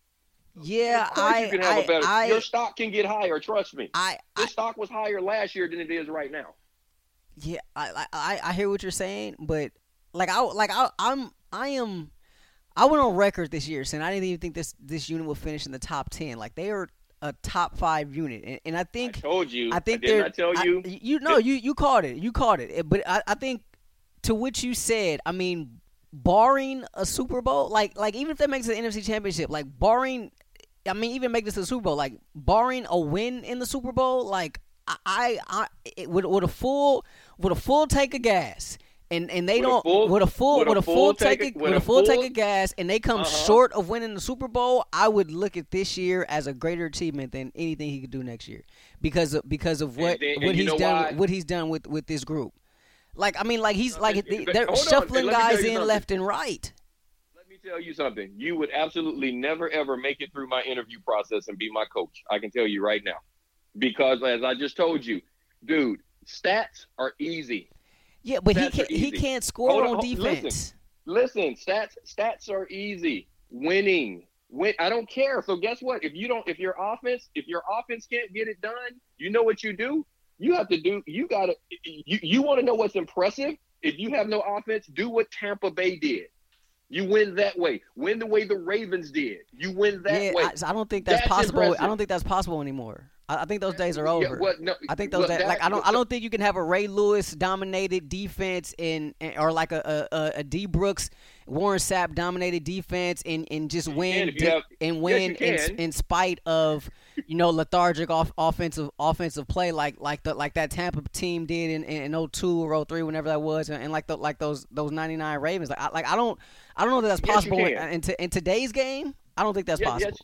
Speaker 1: Yeah, I
Speaker 2: you can have
Speaker 1: I,
Speaker 2: a better.
Speaker 1: I,
Speaker 2: your stock can get higher. Trust me.
Speaker 1: I,
Speaker 2: Your
Speaker 1: I
Speaker 2: stock was higher last year than it is right now.
Speaker 1: yeah I, I I hear what you're saying, but like I like I I'm I am I went on record this year saying I didn't even think this this unit will finish in the top ten. Like they are a top five unit, and, and I think
Speaker 2: I told you.
Speaker 1: I think they're.
Speaker 2: not tell
Speaker 1: I-
Speaker 2: you.
Speaker 1: you know, you you caught it. You caught it. It- But I, I think to which you said, I mean, barring a Super Bowl, like like even if that makes the NFC Championship, like barring, I mean, even make this a Super Bowl, like barring a win in the Super Bowl, like I I, I it, with with a full with a full tank of gas. And, and they
Speaker 2: With
Speaker 1: don't
Speaker 2: full-
Speaker 1: with a full
Speaker 2: with
Speaker 1: with
Speaker 2: a
Speaker 1: a
Speaker 2: full
Speaker 1: full
Speaker 2: tank
Speaker 1: tank
Speaker 2: of-
Speaker 1: of, with a full tank of gas and they come
Speaker 2: Uh-huh.
Speaker 1: short of winning the Super Bowl, I would look at this year as a greater achievement than anything he could do next year because of because of what
Speaker 2: then-
Speaker 1: what he's done
Speaker 2: why?
Speaker 1: what he's done with with this group. Like I mean, like he's like
Speaker 2: But-
Speaker 1: they're
Speaker 2: on,
Speaker 1: shuffling
Speaker 2: tell
Speaker 1: guys in left and right.
Speaker 2: Tell you something. You would absolutely never ever make it through my interview process and be my coach. I can tell you right now. Because as I just told you, dude, stats are easy.
Speaker 1: Yeah, but he
Speaker 2: Stats are
Speaker 1: can't he can't score
Speaker 2: Hold on, hold- listen.
Speaker 1: defense.
Speaker 2: Listen, stats stats are easy. Winning. Win I don't care. So guess what? If you don't if your offense, if your offense can't get it done, you know what you do? You have to do you gotta you, you want to know what's impressive? If you have no offense, do what Tampa Bay did. You win that way. Win the way the Ravens did. You win that
Speaker 1: yeah,
Speaker 2: way.
Speaker 1: I, I don't think that's,
Speaker 2: That's
Speaker 1: possible. I don't think that's possible anymore. I, think those days are over.
Speaker 2: Yeah, well, no,
Speaker 1: I think those
Speaker 2: well,
Speaker 1: days,
Speaker 2: that-
Speaker 1: like I don't I don't think you can have a Ray Lewis dominated defense in or like a a, a, D Brooks Warren Sapp dominated defense and, and just win
Speaker 2: can if you
Speaker 1: di-
Speaker 2: have-
Speaker 1: and win
Speaker 2: you
Speaker 1: in, in spite of you know lethargic off, offensive offensive play like like the like that Tampa team did in, in, in 02 or 03 whenever that was and, and like the like those those 99 Ravens like I, like I don't I don't know that that's
Speaker 2: Yes,
Speaker 1: possible in, in, to- in today's game I don't think that's
Speaker 2: Yes,
Speaker 1: possible.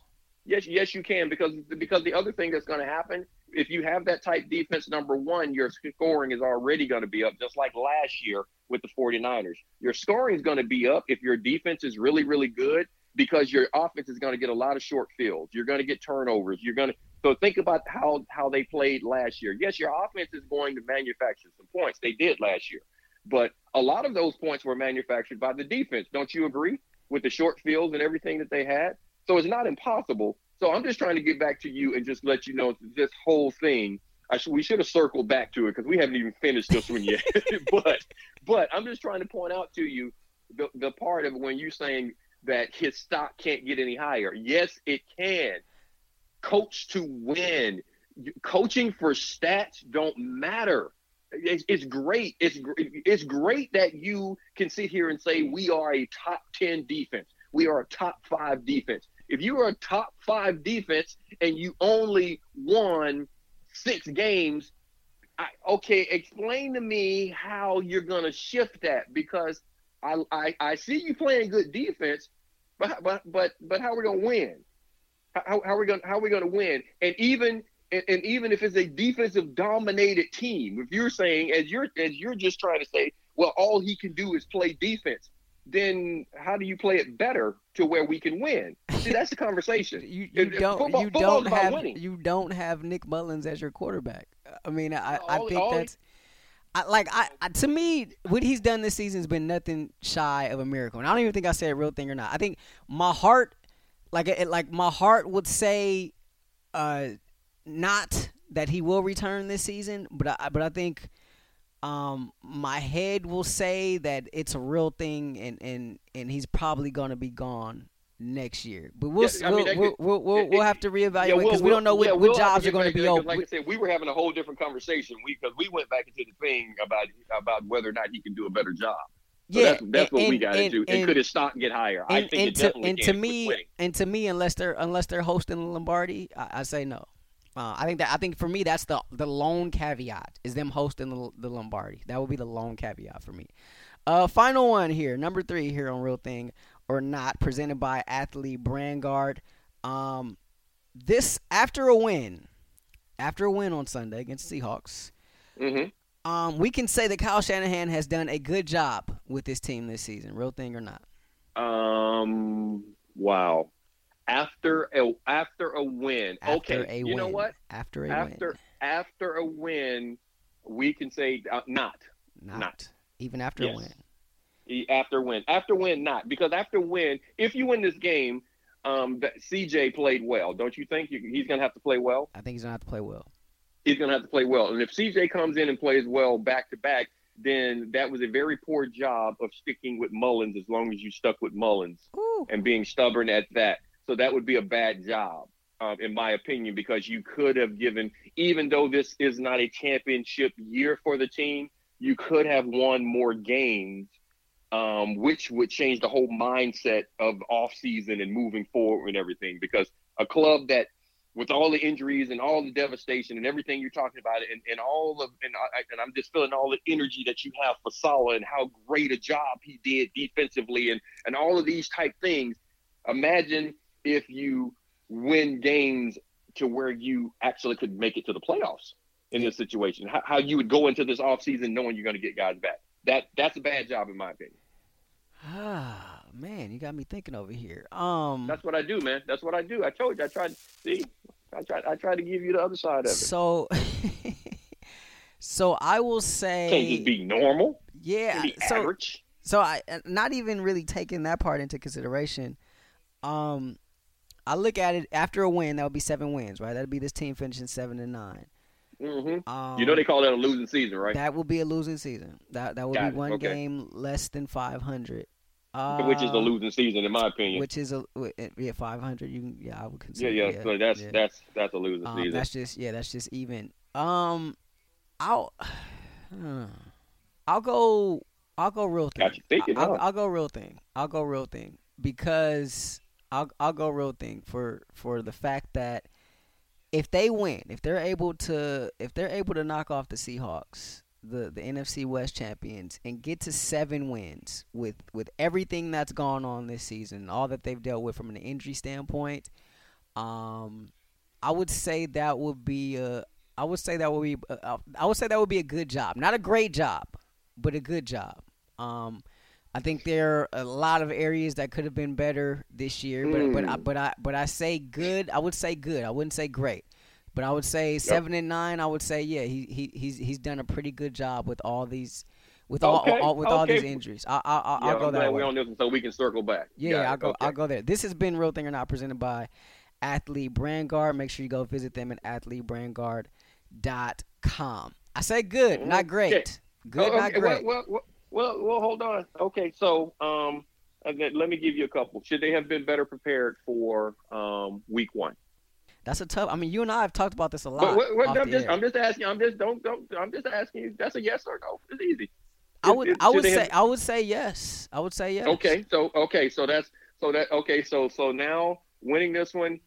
Speaker 2: Yes, yes, you can because because the other thing that's going to happen if you have that type defense, number one, your scoring is already going to be up, just like last year with the 49ers. Your scoring is going to be up if your defense is really, really good because your offense is going to get a lot of short fields. You're going to get turnovers. You're going to so think about how how they played last year. Yes, your offense is going to manufacture some points. They did last year, but a lot of those points were manufactured by the defense. Don't you agree with the short fields and everything that they had? So it's not impossible. So I'm just trying to get back to you and just let you know this whole thing. I should, we should have circled back to it because we haven't even finished this one yet. but but I'm just trying to point out to you the the part of when you're saying that his stock can't get any higher. Yes, it can. Coach to win. Coaching for stats don't matter. It's, it's great. It's it's great that you can sit here and say we are a top ten defense. We are a top five defense. If you are a top five defense and you only won six games, I, okay, explain to me how you're going to shift that because I, I I see you playing good defense, but but but but how are we going to win? How, how are we going how are we going to win? And even and, and even if it's a defensive dominated team, if you're saying as you're as you're just trying to say, well, all he can do is play defense, then how do you play it better to where we can win? See, that's the conversation.
Speaker 1: You, you don't
Speaker 2: football-
Speaker 1: you don't have
Speaker 2: winning.
Speaker 1: you don't have Nick Mullens as your quarterback. I mean, I, I think
Speaker 2: all-
Speaker 1: that's I, like I, I to me what he's done this season has been nothing shy of a miracle. And I don't even think I said a real thing or not. I think my heart like it, like my heart would say uh not that he will return this season, but I but I think um my head will say that it's a real thing and and and he's probably going to be gone next year. But we'll
Speaker 2: Yeah, I mean,
Speaker 1: we'll, we'll,
Speaker 2: could-
Speaker 1: we'll, we'll,
Speaker 2: it-
Speaker 1: we'll have to reevaluate
Speaker 2: Yeah,
Speaker 1: because
Speaker 2: we'll-
Speaker 1: we don't know what,
Speaker 2: yeah,
Speaker 1: what jobs are going to be open.
Speaker 2: Like I said, we were having a whole different conversation. We because we went back into the thing about about whether or not he can do a better job. So
Speaker 1: yeah,
Speaker 2: that's, that's what we got
Speaker 1: to
Speaker 2: do. And,
Speaker 1: and-
Speaker 2: could his stock get higher? I
Speaker 1: and,
Speaker 2: think
Speaker 1: and
Speaker 2: it
Speaker 1: to,
Speaker 2: definitely
Speaker 1: and to me, and to me, unless they're unless they're hosting Lombardi, I, I say no. Uh, I think that I think for me that's the the lone caveat is them hosting the, the Lombardi. That would be the lone caveat for me. Uh, final one here, number three here on Real Thing or Not, presented by Athlete Brand Guard. Um, this after a win, after a win on Sunday against Seahawks,
Speaker 2: hmm
Speaker 1: um, we can say that Kyle Shanahan has done a good job with this team this season. Real thing or not?
Speaker 2: Um. Wow. After a after a win.
Speaker 1: After
Speaker 2: okay.
Speaker 1: a
Speaker 2: you know what?
Speaker 1: After a
Speaker 2: After
Speaker 1: win.
Speaker 2: after a win, we can say uh, not.
Speaker 1: Not.
Speaker 2: not.
Speaker 1: Even after
Speaker 2: Yes.
Speaker 1: a win.
Speaker 2: After win. After win, not because after win, if you win this game, um, CJ played well. Don't you think You- he's going to have to play well?
Speaker 1: I think he's gonna have to play well.
Speaker 2: He's going to have to play well. And if CJ comes in and plays well back to back, then that was a very poor job of sticking with Mullens as long as you stuck with Mullens.
Speaker 1: Ooh.
Speaker 2: and being stubborn at that. So that would be a bad job, um, in my opinion, because you could have given, even though this is not a championship year for the team, you could have won more games, um, which would change the whole mindset of off season and moving forward and everything. Because a club that, with all the injuries and all the devastation and everything you're talking about, and, and all of, and, I, and I'm just feeling all the energy that you have for Saleh and how great a job he did defensively and and all of these type things. Imagine if you win games to where you actually could make it to the playoffs in this situation. How, how you would go into this offseason knowing you're going to get guys back. That that's a bad job in my opinion.
Speaker 1: Ah, man, you got me thinking over here. Um,
Speaker 2: That's what I do, man. That's what I do. I told you. I tried. See, I tried. I tried to give you the other side of it.
Speaker 1: so, so I will say
Speaker 2: Can't just be normal.
Speaker 1: yeah.
Speaker 2: Be
Speaker 1: So,
Speaker 2: average.
Speaker 1: so I not even really taking that part into consideration. Um, I look at it after a win, that would be seven wins, right? That'd be this team finishing seven and nine.
Speaker 2: hmm
Speaker 1: Um,
Speaker 2: you know they call that a losing season, right?
Speaker 1: That would be a losing season. That that would
Speaker 2: Got
Speaker 1: be
Speaker 2: it.
Speaker 1: one
Speaker 2: Okay.
Speaker 1: game less than 500 Uh,
Speaker 2: which is a losing season in my opinion.
Speaker 1: Which is a yeah, five hundred. You can yeah, I would consider.
Speaker 2: Yeah, yeah. so that's
Speaker 1: yeah.
Speaker 2: that's that's a losing
Speaker 1: Um,
Speaker 2: season.
Speaker 1: that's just yeah, that's just even. Um, I'll I'll go I'll go real thing.
Speaker 2: Thinking,
Speaker 1: I'll,
Speaker 2: huh?
Speaker 1: I'll go real thing. I'll go real thing because I'll I'll go real thing for for the fact that if they win, if they're able to if they're able to knock off the Seahawks, the the NFC West champions and get to 7 wins with with everything that's gone on this season, all that they've dealt with from an injury standpoint, um I would say that would be a I would say that would be uh, I would say that would be a good job. Not a great job, but a good job. Um I think there are a lot of areas that could have been better this year, but but I,
Speaker 2: Mm.
Speaker 1: but I but I say good. I would say good. I wouldn't say great, but I would say seven and nine. I would say yeah, he he he's he's done a pretty good job with all these, with all,
Speaker 2: Okay,
Speaker 1: all with all these injuries. I, I, I,
Speaker 2: yeah,
Speaker 1: I'll go
Speaker 2: I'm
Speaker 1: that way.
Speaker 2: we're on this one so we can circle back.
Speaker 1: Yeah,
Speaker 2: Got
Speaker 1: I'll go.
Speaker 2: Okay.
Speaker 1: I'll go there. This has been Real Thing or Not presented by Athlete Brand Guard. Make sure you go visit them at athletebrandguard.com. I say good, not great. Good,
Speaker 2: Oh,
Speaker 1: not great.
Speaker 2: Well, well, well, well, well, hold on. Okay, so um, let me give you a couple. Should they have been better prepared for um week one?
Speaker 1: That's a tough. I mean, you and I have talked about this a lot.
Speaker 2: But what, what, I'm just. I'm just asking. I'm just don't, don't. I'm just asking you. That's a yes or no. It's easy.
Speaker 1: I would.
Speaker 2: it-
Speaker 1: I would say.
Speaker 2: have-
Speaker 1: I would say yes. I would say yes.
Speaker 2: Okay, so okay, so that's so that okay, so so now winning this one.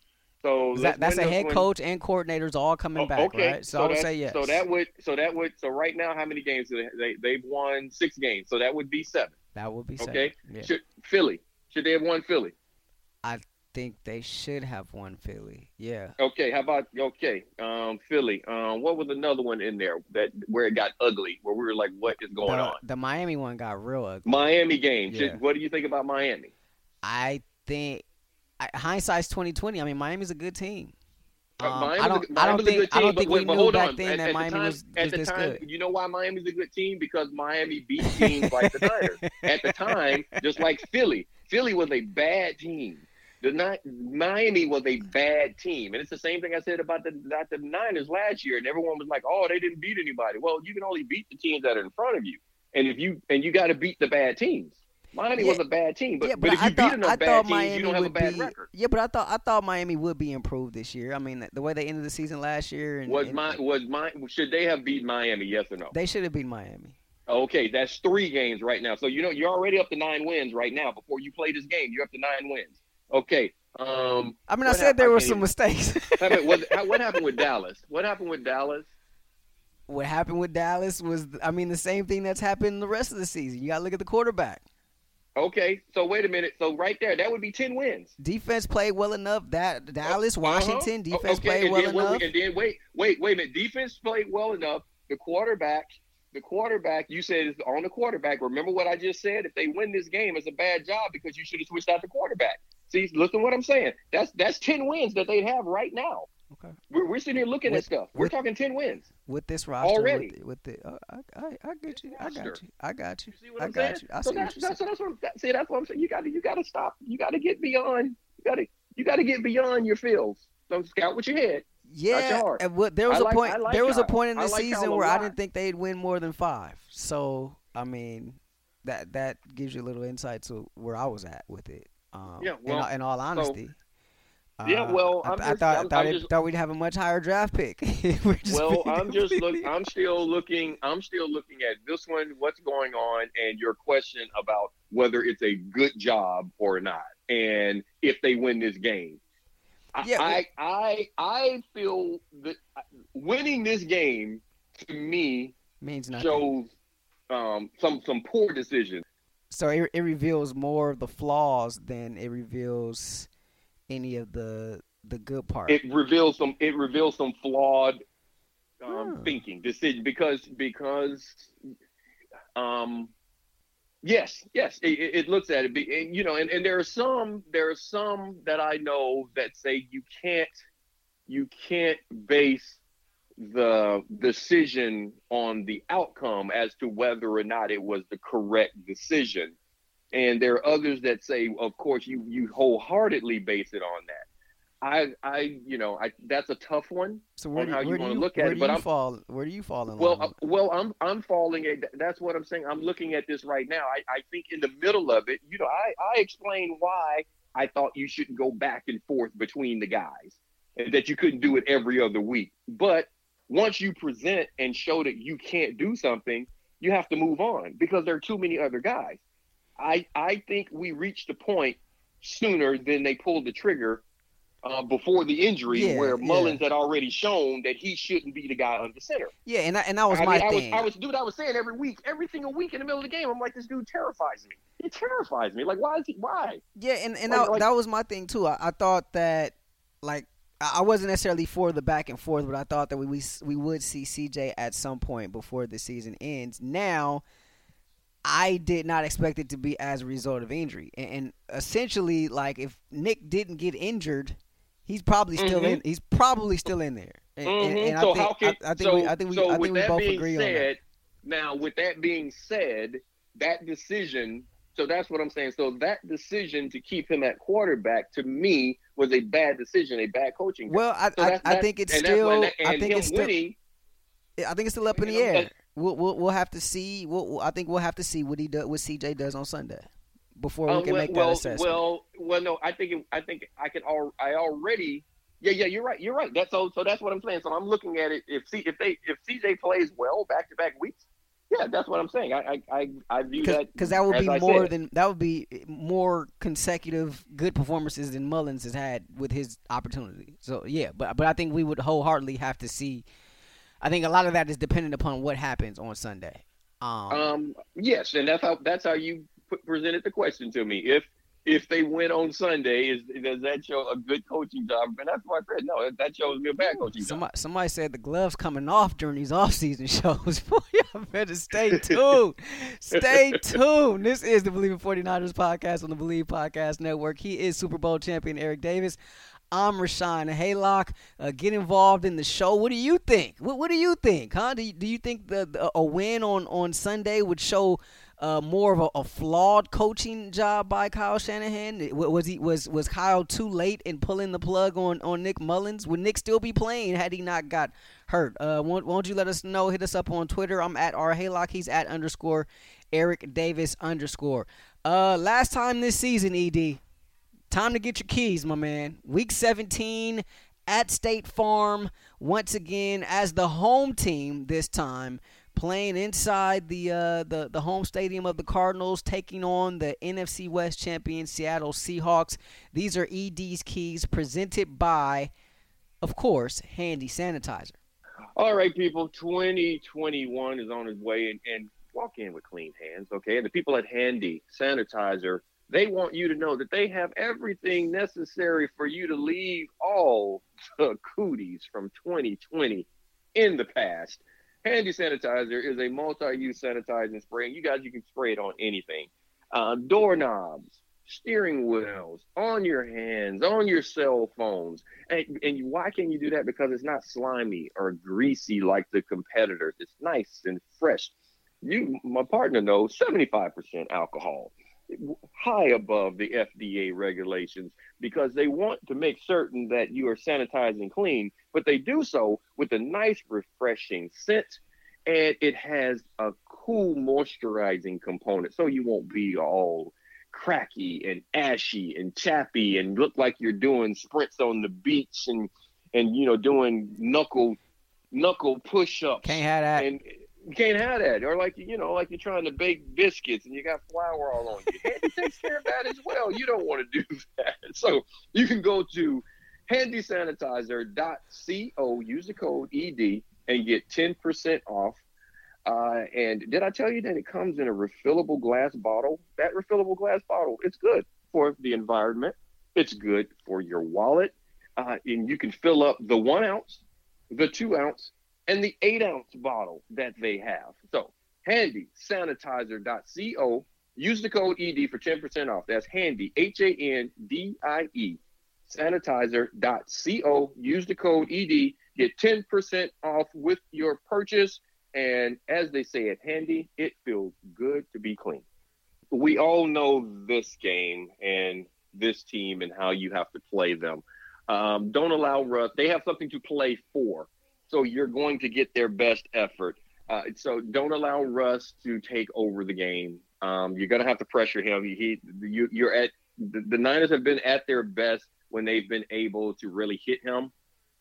Speaker 2: So
Speaker 1: That, that's a head coach and coordinators all coming
Speaker 2: Oh,
Speaker 1: back,
Speaker 2: okay,
Speaker 1: right? So, I would
Speaker 2: that-
Speaker 1: say yes.
Speaker 2: So that would so that would so right now how many games do they, they they've won six games so that would be seven.
Speaker 1: that would be seven.
Speaker 2: Okay,
Speaker 1: Yeah.
Speaker 2: should Philly should they have won Philly?
Speaker 1: I think they should have won Philly. Yeah.
Speaker 2: Okay, how about okay, um, Philly? Um, what was another one in there that where it got ugly, where we were like, what is going
Speaker 1: the,
Speaker 2: on?
Speaker 1: the Miami one got real ugly.
Speaker 2: Miami game.
Speaker 1: Yeah.
Speaker 2: Should, what do you think about Miami?
Speaker 1: I think hindsight's twenty twenty. I mean, Miami's a good team. Um,
Speaker 2: Miami's
Speaker 1: I
Speaker 2: a
Speaker 1: don't.
Speaker 2: good-
Speaker 1: I don't think.
Speaker 2: good
Speaker 1: I don't
Speaker 2: team,
Speaker 1: think
Speaker 2: but-
Speaker 1: we
Speaker 2: but
Speaker 1: knew
Speaker 2: hold
Speaker 1: back
Speaker 2: on.
Speaker 1: then
Speaker 2: At-
Speaker 1: that
Speaker 2: at the
Speaker 1: Miami
Speaker 2: time-
Speaker 1: was, was
Speaker 2: the
Speaker 1: this
Speaker 2: time,
Speaker 1: good.
Speaker 2: You know why Miami's a good team? Because Miami beat teams like the Niners. At the time, just like Philly. Philly was a bad team. The Ni- Miami was a bad team, and it's the same thing I said about the about the Niners last year. And everyone was like, "Oh, they didn't beat anybody." Well, you can only beat the teams that are in front of you, and if you and you got to beat the bad teams. Miami
Speaker 1: Yeah.
Speaker 2: was a bad team, but,
Speaker 1: yeah,
Speaker 2: but,
Speaker 1: but,
Speaker 2: if
Speaker 1: I
Speaker 2: you
Speaker 1: thought
Speaker 2: beat enough
Speaker 1: I
Speaker 2: bad teams,
Speaker 1: Miami
Speaker 2: you don't have a bad
Speaker 1: be.
Speaker 2: record.
Speaker 1: Yeah, but I thought I thought Miami would be improved this year. I mean, the way they ended the season last year, and,
Speaker 2: Was
Speaker 1: and
Speaker 2: my was my should they have beat Miami? Yes or no?
Speaker 1: they should have beat Miami.
Speaker 2: Okay, that's three games right now. So you know you're already up to nine wins right now. Before you play this game, you're up to nine wins. Okay. Um,
Speaker 1: I mean, I said there were some
Speaker 2: even-
Speaker 1: mistakes.
Speaker 2: about- what happened with Dallas? What happened with Dallas?
Speaker 1: what happened with Dallas was, I mean, the same thing that's happened the rest of the season. You got to look at the quarterback.
Speaker 2: Okay, so wait a minute. So right there, that would be ten wins.
Speaker 1: Defense played well enough. That Dallas,
Speaker 2: Uh-huh.
Speaker 1: Washington, defense
Speaker 2: okay,
Speaker 1: played well
Speaker 2: then,
Speaker 1: enough.
Speaker 2: and then wait, wait, wait a minute. Defense played well enough. The quarterback, the quarterback. You said is on the quarterback. Remember what I just said? If they win this game, it's a bad job because you should have switched out the quarterback. See, listen to what I'm saying. That's that's ten wins that they'd have right now.
Speaker 1: Okay.
Speaker 2: We're, we're sitting here looking
Speaker 1: With-
Speaker 2: at stuff. We're
Speaker 1: with-
Speaker 2: talking ten wins.
Speaker 1: with this roster,
Speaker 2: Already.
Speaker 1: with the, with the uh, I, I, I get you, I got you, I got you,
Speaker 2: You
Speaker 1: I got
Speaker 2: saying?
Speaker 1: you. I
Speaker 2: so
Speaker 1: see
Speaker 2: that's,
Speaker 1: what
Speaker 2: that's, that's what I'm, that, see, that's what I'm saying. You got to you got to stop. You got to get beyond. You got to you got to get beyond your fields. Don't scout with your head.
Speaker 1: Yeah, and what, there was
Speaker 2: I
Speaker 1: a
Speaker 2: like-
Speaker 1: point.
Speaker 2: Like
Speaker 1: there was a point in the
Speaker 2: like
Speaker 1: season
Speaker 2: Kyle
Speaker 1: where I didn't think they'd win more than five. So I mean, that that gives you a little insight to where I was at with it. Um,
Speaker 2: Yeah, well,
Speaker 1: in, all honesty.
Speaker 2: Yeah,
Speaker 1: Uh,
Speaker 2: well,
Speaker 1: I,
Speaker 2: I'm
Speaker 1: I
Speaker 2: just-
Speaker 1: thought thought, it-
Speaker 2: just-
Speaker 1: thought we'd have a much higher draft pick.
Speaker 2: Well, I'm just look. I'm still looking. I'm still looking at this one. What's going on, and your question about whether it's a good job or not, and if they win this game. I-
Speaker 1: Yeah,
Speaker 2: I, I I feel that winning this game to me
Speaker 1: means nothing.
Speaker 2: shows um, some some poor decisions.
Speaker 1: so it, it reveals more of the flaws than it reveals any of the the good part.
Speaker 2: It reveals some. It reveals some flawed um,
Speaker 1: Hmm.
Speaker 2: thinking decision because because um yes yes it, it looks at it be- and, you know and, and there are some there are some that I know that say you can't you can't base the decision on the outcome as to whether or not it was the correct decision and there are others that say of course you you wholeheartedly base it on that I, I, you know, I that's a tough one
Speaker 1: So where
Speaker 2: on
Speaker 1: do
Speaker 2: how
Speaker 1: you,
Speaker 2: you want to look at it.
Speaker 1: do
Speaker 2: But
Speaker 1: you
Speaker 2: I'm
Speaker 1: fall? Where do you fall in
Speaker 2: well, uh, well, I'm I'm falling. At, that's what I'm saying. I'm looking at this right now. I, I think in the middle of it, you know, I I explained why I thought you shouldn't go back and forth between the guys, and that you couldn't do it every other week. But once you present and show that you can't do something, you have to move on because there are too many other guys. I I think we reached a point sooner than they pulled the trigger uh, before the injury,
Speaker 1: Yeah,
Speaker 2: where
Speaker 1: yeah.
Speaker 2: Mullens had already shown that he shouldn't be the guy under center.
Speaker 1: yeah, and that, and that was
Speaker 2: I
Speaker 1: my
Speaker 2: mean, I was,
Speaker 1: thing.
Speaker 2: I was, dude, I was saying every week, every single week in the middle of the game, I'm like, this dude terrifies me. He terrifies me. Like, why is he? Why?
Speaker 1: Yeah, and, and
Speaker 2: Like-
Speaker 1: that,
Speaker 2: like-
Speaker 1: that was my thing too. I, I thought that like I I wasn't necessarily for the back and forth, but I thought that we we, we would see CJ at some point before the season ends. Now, I did not expect it to be as a result of injury, and, and essentially, like if Nick didn't get injured, he's probably still
Speaker 2: Mhm.
Speaker 1: in. He's probably still in there. And, and-
Speaker 2: Mhm.
Speaker 1: and
Speaker 2: so
Speaker 1: I think,
Speaker 2: how can?
Speaker 1: I, I think
Speaker 2: so,
Speaker 1: we I think we
Speaker 2: so
Speaker 1: I think we both agree on that.
Speaker 2: said, now with that being said, that decision. So that's what I'm saying. So that decision to keep him at quarterback to me was a bad decision, a bad coaching.
Speaker 1: Well, I
Speaker 2: So
Speaker 1: I, I think it's
Speaker 2: and why-
Speaker 1: still
Speaker 2: and
Speaker 1: I think it's still. I think it's still up in the air. We'll, we'll we'll have to see. We'll, I think we'll have to see what he does, what CJ does on Sunday, before we
Speaker 2: Uh,
Speaker 1: can
Speaker 2: well,
Speaker 1: make that
Speaker 2: well,
Speaker 1: assessment.
Speaker 2: well, well, no, I think it, I think I can. Al- I already. Yeah, yeah, you're right. You're right. That's so. So that's what I'm saying. So I'm looking at it. If C, if they if CJ plays well back to back weeks, yeah, that's what I'm saying. I I I, view that
Speaker 1: because that would be
Speaker 2: I
Speaker 1: more
Speaker 2: said.
Speaker 1: than that would be more consecutive good performances than Mullens has had with his opportunity. So yeah, but but I think we would wholeheartedly have to see. I think a lot of that is dependent upon what happens on Sunday. Um,
Speaker 2: Um, yes, and that's how that's how you put, presented the question to me. If if they win on Sunday, is does that show a good coaching job? And that's why I said no. That shows me a bad coaching job.
Speaker 1: Somebody, somebody said the gloves coming off during these off-season shows. Boy, y'all better stay tuned. stay tuned. This is the Bleav in 49ers podcast on the Bleav Podcast Network. He is Super Bowl champion Eric Davis. I'm Rashawn Haylock. Uh, get involved in the show. What do you think? What, what do you think, huh? Do you, do you think the, the a win on, on Sunday would show uh, more of a, a flawed coaching job by Kyle Shanahan? Was he was was Kyle too late in pulling the plug on, on Nick Mullens? Would Nick still be playing had he not got hurt? Uh, won't, won't you let us know? Hit us up on Twitter. I'm at R Haylock. He's at underscore Eric Davis underscore. Uh, last time this season, Ed. Time to get your keys, my man. Week 17 at State Farm once again as the home team this time playing inside the uh, the the home stadium of the Cardinals taking on the NFC West champion Seattle Seahawks. These are ED's keys presented by of course Handie Sanitizer.
Speaker 2: All right, people. 2021 is on its way, and, and walk in with clean hands, okay? And the people at Handie Sanitizer, they want you to know that they have everything necessary for you to leave all the cooties from 2020 in the past. Handie Sanitizer is a multi-use sanitizing spray, you guys, you can spray it on anything. Uh, doorknobs, steering wheels, on your hands, on your cell phones. And, and why can you do that? Because it's not slimy or greasy like the competitors. It's nice and fresh. You, my partner knows, 75% alcohol, high above the FDA regulations, because they want to make certain that you are sanitizing clean, but they do so with a nice, refreshing scent, and it has a cool moisturizing component, so you won't be all cracky and ashy and chappy and look like you're doing sprints on the beach and and you know doing knuckle knuckle push-ups
Speaker 1: Can't have that.
Speaker 2: and you can't have that or like you know like you're trying to bake biscuits and you got flour all on you handy takes care of that as well you don't want to do that so you can go to handiesanitizer.co use the code ed and get 10% off uh, and did I tell you that it comes in a refillable glass bottle? That refillable glass bottle, it's good for the environment. It's good for your wallet. Uh, and you can fill up the one ounce, the two ounce, and the eight ounce bottle that they have. So handie sanitizer.co. Use the code ED for 10% off. That's handy, H A N D I E, sanitizer.co. Use the code ED. Get 10% off with your purchase. And as they say at Handy, it feels good to be clean. We all know this game and this team and how you have to play them. Um, don't allow Russ. They have something to play for, so you're going to get their best effort. Uh, so don't allow Russ to take over the game. Um, you're going to have to pressure him. He, you, you're at the, the Niners have been at their best when they've been able to really hit him,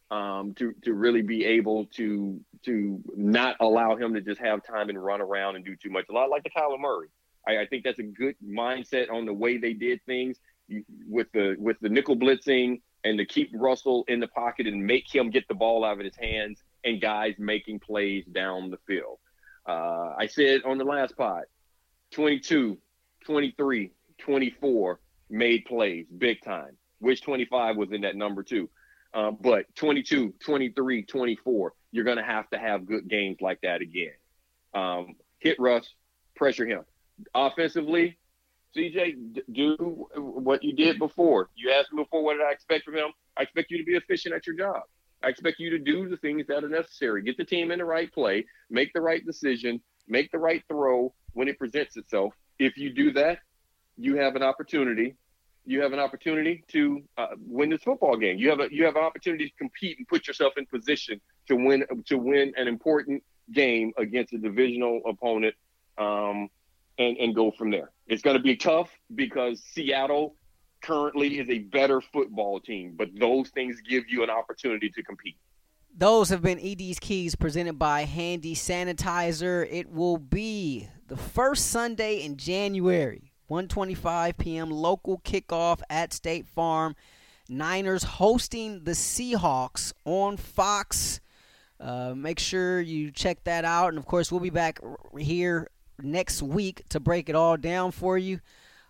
Speaker 2: um, to to really be able to to not allow him to just have time and run around and do too much. A lot like the Kyler Murray. I, I think that's a good mindset on the way they did things with the with the nickel blitzing and to keep Russell in the pocket and make him get the ball out of his hands and guys making plays down the field. Uh, I said on the last pod, 22, 23, 24 made plays big time. Which 25 was in that number too. Uh, but 22, 23, 24, you're going to have to have good games like that again. Um, hit Russ, pressure him. Offensively, CJ, do what you did before. You asked me before, what did I expect from him? I expect you to be efficient at your job. I expect you to do the things that are necessary. Get the team in the right play, make the right decision, make the right throw when it presents itself. If you do that, you have an opportunity. You have an opportunity to uh, win this football game. You have a you have an opportunity to compete and put yourself in position to win to win an important game against a divisional opponent, um, and and go from there. It's going to be tough because Seattle currently is a better football team, but those things give you an opportunity to compete.
Speaker 1: Those have been ED's Keys presented by Handie Sanitizer. It will be the first Sunday in January, 1:25 p.m. local kickoff at State Farm. Niners hosting the Seahawks on Fox. Uh, make sure you check that out, and of course, we'll be back here next week to break it all down for you.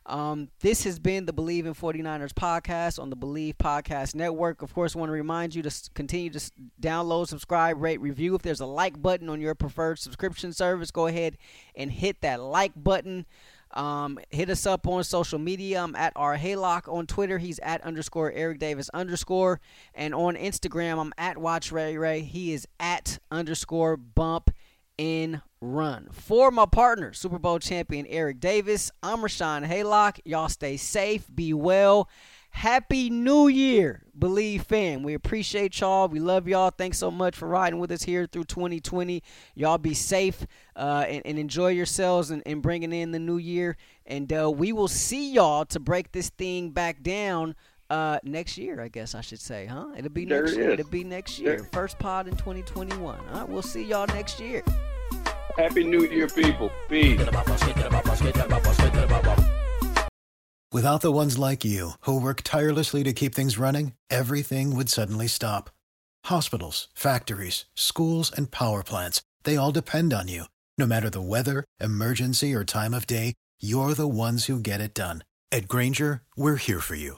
Speaker 1: Um, this has been the Bleav in 49ers podcast on the Bleav Podcast Network. Of course, want to remind you to continue to download, subscribe, rate, review. If there's a like button on your preferred subscription service, go ahead and hit that like button. Um, hit us up on social media. I'm at R Haylock on Twitter. He's at underscore Eric Davis underscore. And on Instagram, I'm at Watch Ray Ray. He is at underscore bump in run. For my partner, Super Bowl champion Eric Davis, I'm Rashawn Haylock. Y'all stay safe, be well. Happy New Year, Bleav fam. We appreciate y'all. We love y'all. Thanks so much for riding with us here through 2020. Y'all be safe uh, and, and, enjoy yourselves and, and, bringing in the new year. And uh, we will see y'all to break this thing back down uh, next year, I guess I should say, huh? It'll be next year. It'll be next year. There. First pod in 2021. All right, we'll see y'all next year.
Speaker 2: Happy New Year, people. Peace.
Speaker 3: Without the ones like you, who work tirelessly to keep things running, everything would suddenly stop. Hospitals, factories, schools, and power plants, they all depend on you. No matter the weather, emergency, or time of day, you're the ones who get it done. At Grainger, we're here for you